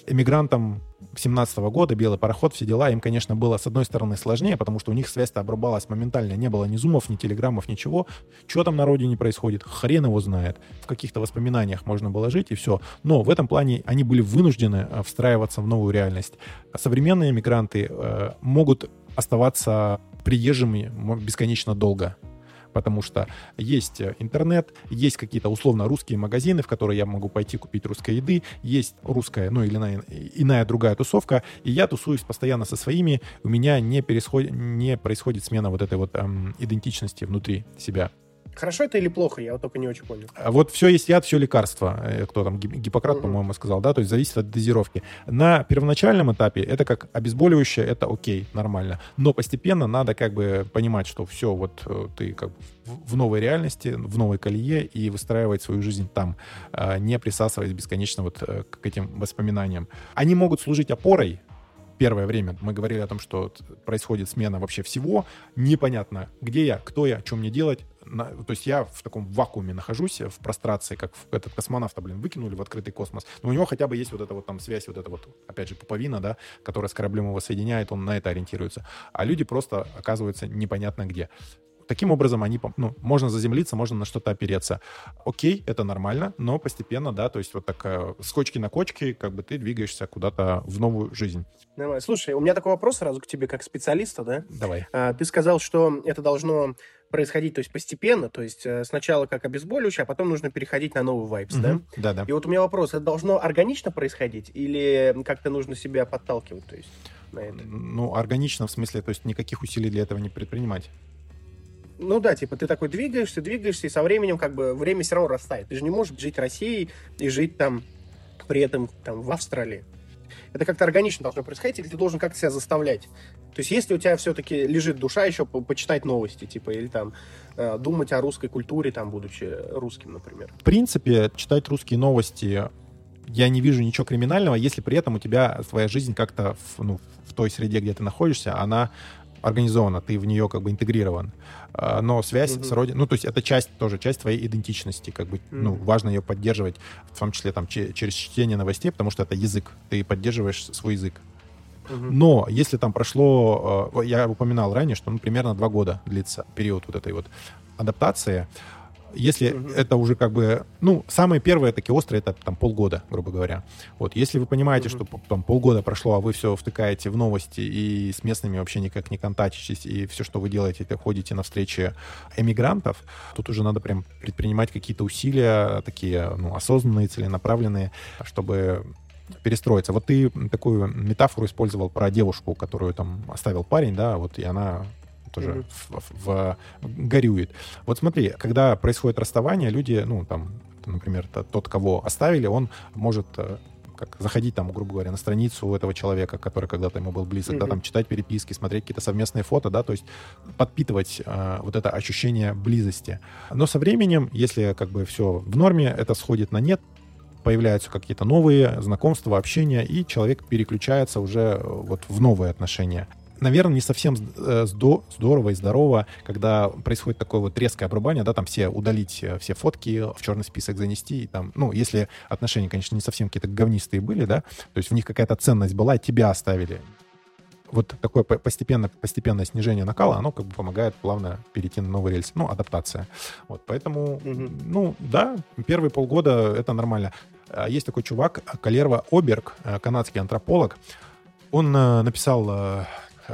S5: Эмигрантам 17 года, белый пароход, все дела, им, конечно, было, с одной стороны, сложнее, потому что у них связь-то обрубалась моментально, не было ни зумов, ни телеграммов, ничего. Что там на родине происходит, хрен его знает. В каких-то воспоминаниях можно было жить, и все. Но в этом плане они были вынуждены встраиваться в новую реальность. Современные мигранты э, могут оставаться приезжими бесконечно долго потому что есть э, интернет, есть какие-то условно русские магазины, в которые я могу пойти купить русской еды, есть русская, ну или иная, иная другая тусовка, и я тусуюсь постоянно со своими, у меня не, пересход- не происходит смена вот этой вот эм, идентичности внутри себя.
S4: Хорошо это или плохо? Я вот только не очень понял.
S5: А Вот все есть яд, все лекарство. Э, Кто там, Гип- Гиппократ,
S4: Мгм.
S5: по-моему, сказал, да, то есть зависит от дозировки. На первоначальном этапе это как обезболивающее, это окей, нормально. Но постепенно надо как бы понимать, что все, вот э, ты как бы в новой реальности, в новой колее и выстраивать свою жизнь там, а не присасываясь бесконечно вот э, к этим воспоминаниям. Они могут служить опорой, первое время мы говорили о том, что происходит смена вообще всего, непонятно, где я, кто я, что мне делать. То есть я в таком вакууме нахожусь, в прострации, как в- этот космонавта, блин, выкинули в открытый космос. Но у него хотя бы есть вот эта вот там связь, вот эта вот, опять же, пуповина, да, которая с кораблем его соединяет, он на это ориентируется. А люди просто оказываются непонятно где. Таким образом, они, ну, можно заземлиться, можно на что-то опереться. Окей, это нормально, но постепенно, да, то есть вот так э, с кочки на кочки, как бы ты двигаешься куда-то в новую жизнь.
S4: Нормально. Слушай, у меня такой вопрос сразу к тебе, как специалиста, да?
S5: Давай.
S4: А, Ты сказал, что это должно происходить, то есть постепенно, то есть э, сначала как обезболивающее, а потом нужно переходить на новый vibes, да?
S5: Мгм. Да-да.
S4: И вот у меня вопрос, это должно органично происходить или как-то нужно себя подталкивать, то есть? на это.
S5: Ну, органично в смысле, то есть никаких усилий для этого не предпринимать.
S4: Ну да, типа ты такой двигаешься, двигаешься, и со временем как бы время все равно растает. Ты же не можешь жить Россией и жить там при этом там в Австралии. Это как-то органично должно происходить, или ты должен как-то себя заставлять. То есть если у тебя все-таки лежит душа еще по почитать новости, типа, или там э, думать о русской культуре, там, будучи русским, например.
S5: В принципе, читать русские новости я не вижу ничего криминального, если при этом у тебя твоя жизнь как-то в, ну, в той среде, где ты находишься, она организована, ты в нее как бы интегрирован. А, но связь mm-hmm. с родиной, ну, то есть это часть, тоже часть твоей идентичности, как бы, mm-hmm. ну, важно ее поддерживать, в том числе там че- через чтение новостей, потому что это язык, ты поддерживаешь свой язык. Но если там прошло, а, я упоминал ранее, что ну, примерно два года длится период вот этой вот адаптации, если угу. это уже как бы, ну, самые первые такие острые, это там полгода, грубо говоря. Вот, если вы понимаете, угу. что там полгода прошло, а вы все втыкаете в новости и с местными вообще никак не контактитесь, и все, что вы делаете, это ходите на встречи эмигрантов, тут уже надо прям предпринимать какие-то усилия, такие, ну, осознанные, целенаправленные, чтобы перестроиться. Вот ты такую метафору использовал про девушку, которую там оставил парень, да, вот и она тоже mm-hmm. в, в, в, горюет. Вот смотри, когда происходит расставание, люди, ну, там, например, тот, кого оставили, он может э, как заходить там, грубо говоря, на страницу этого человека, который когда-то ему был близок, mm-hmm. да, там читать переписки, смотреть какие-то совместные фото, да, то есть подпитывать э, вот это ощущение близости. Но со временем, если как бы все в норме, это сходит на нет, появляются какие-то новые знакомства, общения, и человек переключается уже э, вот в новые отношения наверное, не совсем э, здорово и здорово, когда происходит такое вот резкое обрубание, да, там все удалить э, все фотки, в черный список занести, и там, ну, если отношения, конечно, не совсем какие-то говнистые были, да, то есть в них какая-то ценность была, тебя оставили. Вот такое постепенно, постепенное снижение накала, оно как бы помогает плавно перейти на новый рельс. Ну, адаптация. Вот, поэтому, mm-hmm. ну, да, первые полгода это нормально. А есть такой чувак, Калерва Оберг, э, канадский антрополог. Он написал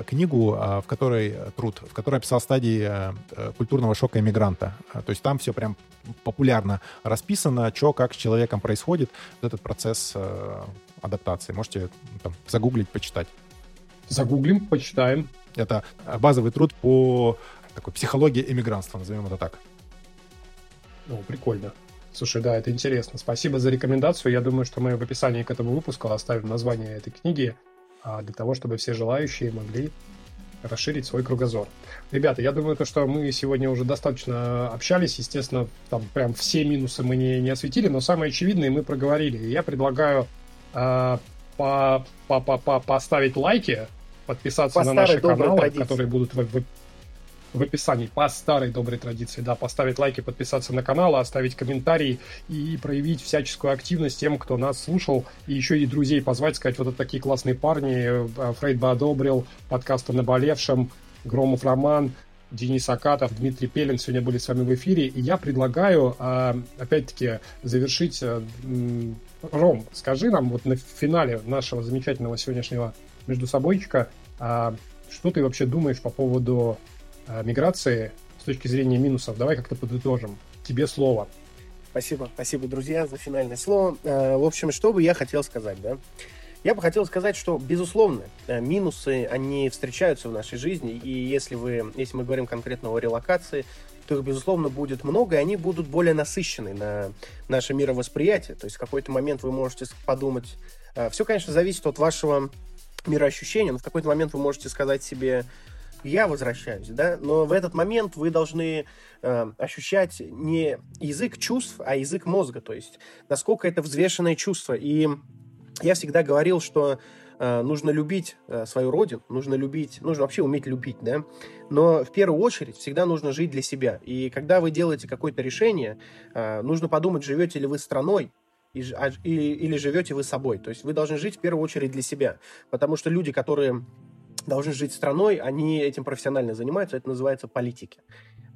S5: книгу, а, в которой э, труд, в которой описал стадии э, э, культурного шока иммигранта. То есть там все прям популярно расписано, что, как с человеком происходит, вот этот процесс адаптации. Можете там, загуглить, почитать.
S3: Загуглим, почитаем.
S5: Это базовый труд по такой психологии эмигрантства, назовем это так.
S3: Ну, прикольно. Слушай, да, это интересно. Спасибо за рекомендацию. Я думаю, что мы в описании к этому выпуску оставим название этой книги для того, чтобы все желающие могли расширить свой кругозор. Ребята, я думаю, то, что мы сегодня уже достаточно общались. Естественно, там прям все минусы мы не, не осветили, но самые очевидные мы проговорили. Я предлагаю э, по, по, по, по, поставить лайки, подписаться по на наши каналы, традиции. которые будут в, в, в описании по старой доброй традиции, да, поставить лайки, подписаться на канал, оставить комментарий и проявить всяческую активность тем, кто нас слушал, и еще и друзей позвать, сказать, вот это такие классные парни, э, Фрейд бы одобрил, подкаст о наболевшем, Громов Роман, Денис Акатов, Дмитрий Пелин сегодня были с вами в эфире, и я предлагаю, а, опять-таки, завершить... Э, Ром, скажи нам вот на финале нашего замечательного сегодняшнего между собойчика, а, что ты вообще думаешь по поводу миграции с точки зрения минусов. Давай как-то подытожим. Тебе слово.
S4: Спасибо, спасибо, друзья, за финальное слово. Э, в общем, что бы я хотел сказать, да? Я бы хотел сказать, что, безусловно, э, минусы, они встречаются в нашей жизни, и если, вы, если мы говорим конкретно о релокации, то их, безусловно, будет много, и они будут более насыщены на наше мировосприятие. То есть в какой-то момент вы можете подумать... Все, конечно, зависит от вашего мироощущения, но в какой-то момент вы можете сказать себе, я возвращаюсь, да, но в этот момент вы должны э, ощущать не язык чувств, а язык мозга, то есть насколько это взвешенное чувство. И я всегда говорил, что э, нужно любить э, свою родину, нужно любить, нужно вообще уметь любить, да, но в первую очередь всегда нужно жить для себя. И когда вы делаете какое-то решение, э, нужно подумать, живете ли вы страной, а, или, или живете вы собой. То есть вы должны жить в первую очередь для себя. Потому что люди, которые должны жить страной, они этим профессионально занимаются, это называется политики.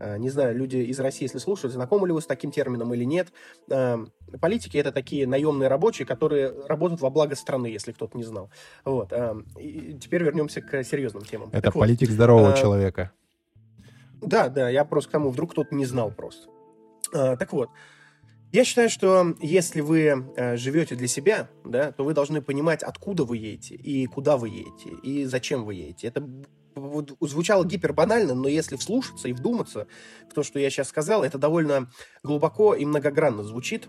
S4: А, не знаю, люди из России, если слушают, знакомы ли вы с таким термином или нет. А, политики — это такие наемные рабочие, которые работают во благо страны, если кто-то не знал. Вот. А, и теперь вернемся к серьезным темам.
S5: Это так политик вот, здорового а, человека.
S4: Да, да, я просто к тому, вдруг кто-то не знал просто. А, так вот, Я считаю, что если вы э, живете для себя, да, то вы должны понимать, откуда вы едете и куда вы едете и зачем вы едете. Это вот звучало гипербанально, но если вслушаться и вдуматься в то, что я сейчас сказал, это довольно глубоко и многогранно звучит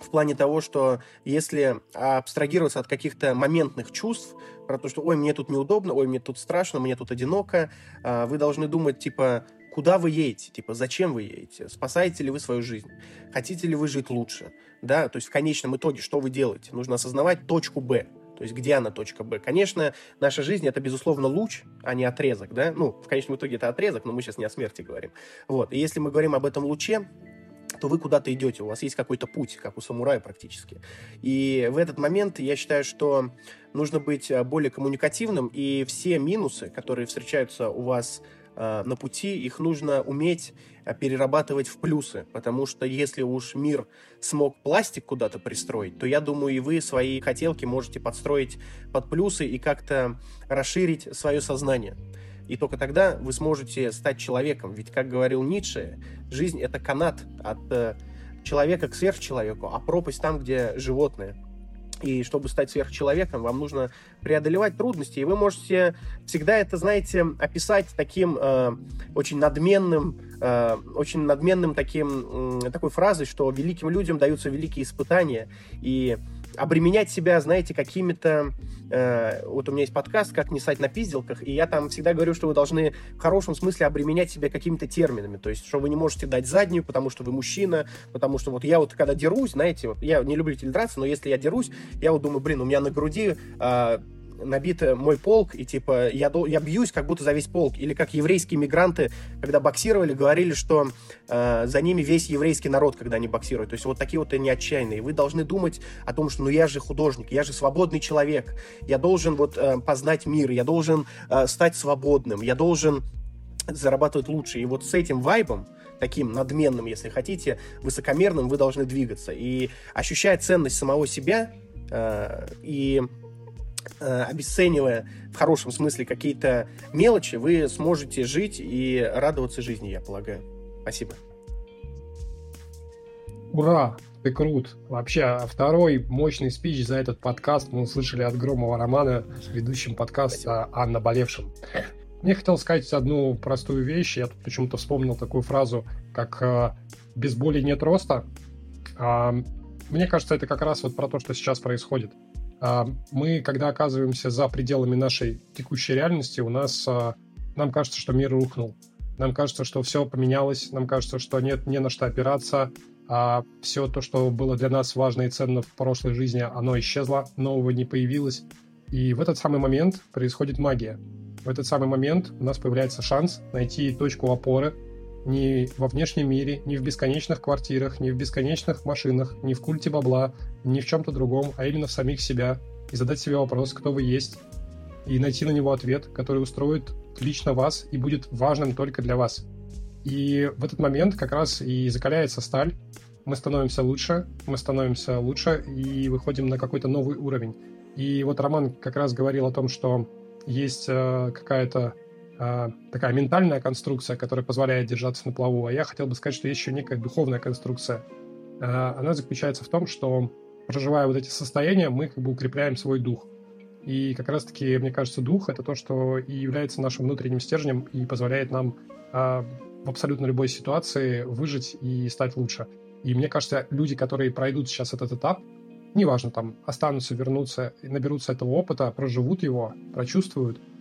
S4: в плане того, что если абстрагироваться от каких-то моментных чувств, про то, что «ой, мне тут неудобно», «ой, мне тут страшно», «мне тут одиноко», а, вы должны думать, типа, куда вы едете, типа, зачем вы едете, спасаете ли вы свою жизнь, хотите ли вы жить лучше, да, то есть в конечном итоге что вы делаете? Нужно осознавать точку «Б», то есть где она точка Б. Конечно, наша жизнь это, безусловно, луч, а не отрезок, да? Ну, в конечном итоге это отрезок, но мы сейчас не о смерти говорим. Вот. И если мы говорим об этом луче, то вы куда-то идете, у вас есть какой-то путь, как у самурая практически. И в этот момент я считаю, что нужно быть а, более коммуникативным, и все минусы, которые встречаются у вас э, на пути, их нужно уметь а, перерабатывать в плюсы, потому что если уж мир смог пластик куда-то пристроить, то я думаю, и вы свои хотелки можете подстроить под плюсы и как-то расширить свое сознание. И только тогда вы сможете стать человеком. Ведь, как говорил Ницше, жизнь — это канат от э, человека к сверхчеловеку, а пропасть там, где животные. И чтобы стать сверхчеловеком, вам нужно преодолевать трудности. И вы можете всегда это, знаете, описать таким э, очень надменным, э, очень надменным таким, э, такой фразой, что великим людям даются великие испытания. И обременять себя, знаете, какими-то... Э, вот у меня есть подкаст «Как не сать на пизделках», и я там всегда говорю, что вы должны в хорошем смысле обременять себя какими-то терминами. То есть, что вы не можете дать заднюю, потому что вы мужчина, потому что вот я вот когда дерусь, знаете, вот я не люблю драться, но если я дерусь, я вот думаю, блин, у меня на груди... Э, набит мой полк, и типа я, я бьюсь как будто за весь полк. Или как еврейские мигранты, когда боксировали, говорили, что э, за ними весь еврейский народ, когда они боксируют. То есть вот такие вот они отчаянные. Вы должны думать о том, что ну я же художник, я же свободный человек, я должен вот э, познать мир, я должен э, стать свободным, я должен зарабатывать лучше. И вот с этим вайбом, таким надменным, если хотите, высокомерным, вы должны двигаться. И ощущая ценность самого себя, э, и обесценивая в хорошем смысле какие-то мелочи, вы сможете жить и радоваться жизни, я полагаю. Спасибо.
S3: Ура! Ты крут. Вообще, второй мощный спич за этот подкаст мы услышали от Громова Романа в ведущем подкаста Анна Болевшим. Мне хотелось сказать одну простую вещь. Я тут почему-то вспомнил такую фразу, как э, «без боли нет роста». Мне кажется, это как раз вот про то, что сейчас происходит. А, мы, когда оказываемся за пределами нашей текущей реальности, у нас а, нам кажется, что мир рухнул. Нам кажется, что все поменялось, нам кажется, что нет не на что опираться, а все то, что было для нас важно и ценно в прошлой жизни, оно исчезло, нового не появилось. И в этот самый момент происходит магия. В этот самый момент у нас появляется шанс найти точку опоры, ни во внешнем мире, ни в бесконечных квартирах, ни в бесконечных машинах, ни в культе бабла, ни в чем-то другом, а именно в самих себя, и задать себе вопрос, кто вы есть, и найти на него ответ, который устроит лично вас и будет важным только для вас. И в этот момент как раз и закаляется сталь, мы становимся лучше, мы становимся лучше и выходим на какой-то новый уровень. И вот Роман как раз говорил о том, что есть э, какая-то такая ментальная конструкция, которая позволяет держаться на плаву, а я хотел бы сказать, что есть еще некая духовная конструкция. Э, она заключается в том, что проживая вот эти состояния, мы как бы укрепляем свой дух. И как раз-таки, мне кажется, дух — это то, что и является нашим внутренним стержнем и позволяет нам э, в абсолютно любой ситуации выжить и стать лучше. И мне кажется, люди, которые пройдут сейчас этот этап, неважно, там, останутся, вернутся, наберутся этого опыта, проживут его, прочувствуют —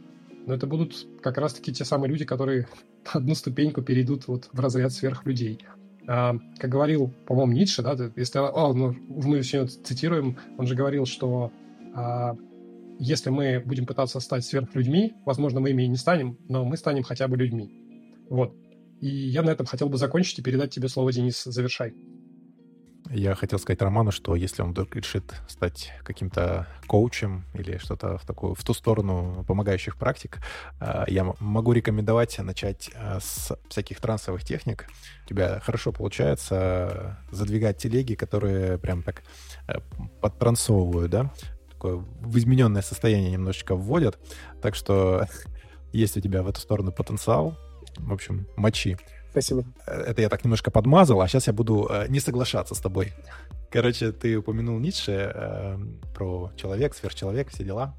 S3: но это будут как раз-таки те самые люди, которые одну ступеньку перейдут вот в разряд сверхлюдей. А, как говорил, по-моему, Ницше, да, если о, ну, мы все цитируем, он же говорил, что а, если мы будем пытаться стать сверхлюдьми, возможно, мы ими и не станем, но мы станем хотя бы людьми. Вот. И я на этом хотел бы закончить и передать тебе слово, Денис, завершай.
S5: Я хотел сказать Роману, что если он вдруг решит стать каким-то коучем или что-то в такую в ту сторону помогающих практик, э, я могу рекомендовать начать э, с всяких трансовых техник. У тебя хорошо получается задвигать телеги, которые прям так э, подтрансовывают, да, такое в измененное состояние немножечко вводят. Так что есть у тебя в эту сторону потенциал, в общем, мочи.
S4: Спасибо.
S5: Э, Это я так немножко подмазал, а сейчас я буду э, не соглашаться с тобой. Короче, ты упомянул Ницше э, про человек, сверхчеловек, все дела.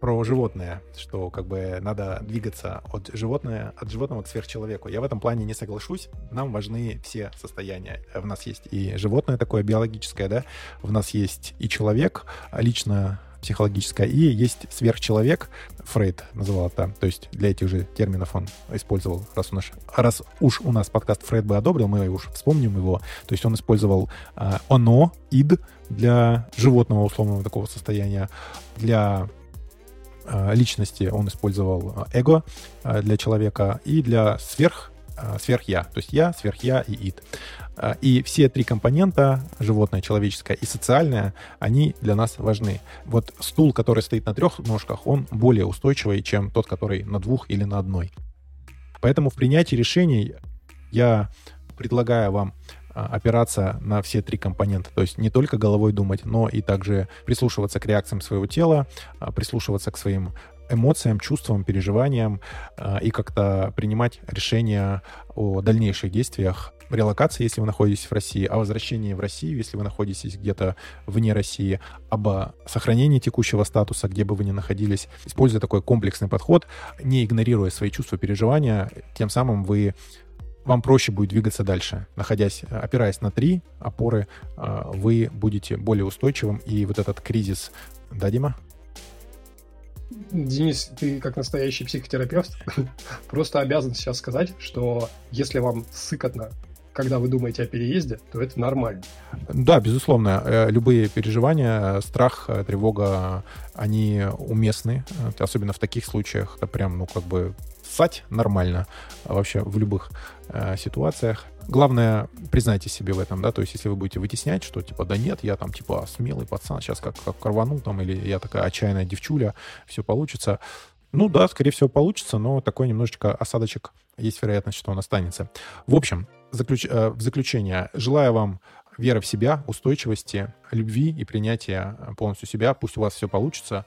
S5: Про животное, что как бы надо двигаться от животного, от животного к сверхчеловеку. Я в этом плане не соглашусь. Нам важны все состояния. В нас есть и животное такое биологическое, да, в нас есть и человек, лично психологическое, и есть сверхчеловек, Фрейд называл это, то есть для этих же терминов он использовал, раз, у нас, раз уж у нас подкаст Фрейд бы одобрил, мы уж вспомним его, то есть он использовал э, оно, ид для животного условного такого состояния, для э, личности он использовал э, эго для человека и для сверх сверх-я, то есть я, сверх-я и ид. Э, И все три компонента, животное, человеческое и социальное, они для нас важны. Вот стул, который стоит на трех ножках, он более устойчивый, чем тот, который на двух или на одной. Поэтому в принятии решений я предлагаю вам а, опираться на все три компонента. То есть не только головой думать, но и также прислушиваться к реакциям своего тела, прислушиваться к своим эмоциям, чувствам, переживаниям а, и как-то принимать решения о дальнейших действиях релокации, если вы находитесь в России, о возвращении в Россию, если вы находитесь где-то вне России, об сохранении текущего статуса, где бы вы ни находились, используя такой комплексный подход, не игнорируя свои чувства, переживания, тем самым вы вам проще будет двигаться дальше. Находясь, опираясь на три опоры, а, вы будете более устойчивым, и вот этот кризис... Да, Дима?
S3: Денис, ты как настоящий психотерапевт просто обязан сейчас сказать, что если вам сыкотно, когда вы думаете о переезде, то это нормально.
S5: Да, безусловно. Э, Любые переживания, страх, э, тревога, они уместны. Э, Особенно в таких случаях. Это прям, ну, как бы ссать нормально а вообще в любых э, ситуациях. Главное, признайте себе в этом, да, то есть если вы будете вытеснять, что типа, да нет, я там типа смелый пацан, сейчас как, как рванул там, или я такая отчаянная девчуля, все получится. Ну да, скорее всего получится, но такой немножечко осадочек есть вероятность, что он останется. В общем, заключ... э, в заключение, желаю вам веры в себя, устойчивости, любви и принятия полностью себя. Пусть у вас все получится.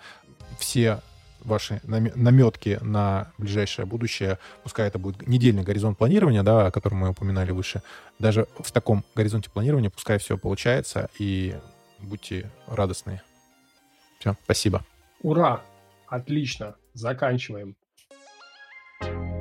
S5: Все ваши наме- наметки на ближайшее будущее, пускай это будет недельный горизонт планирования, да, о котором мы упоминали выше, даже в таком горизонте планирования пускай все получается, и будьте радостны. Все, спасибо.
S3: Ура! Отлично! Заканчиваем.
S1: Six months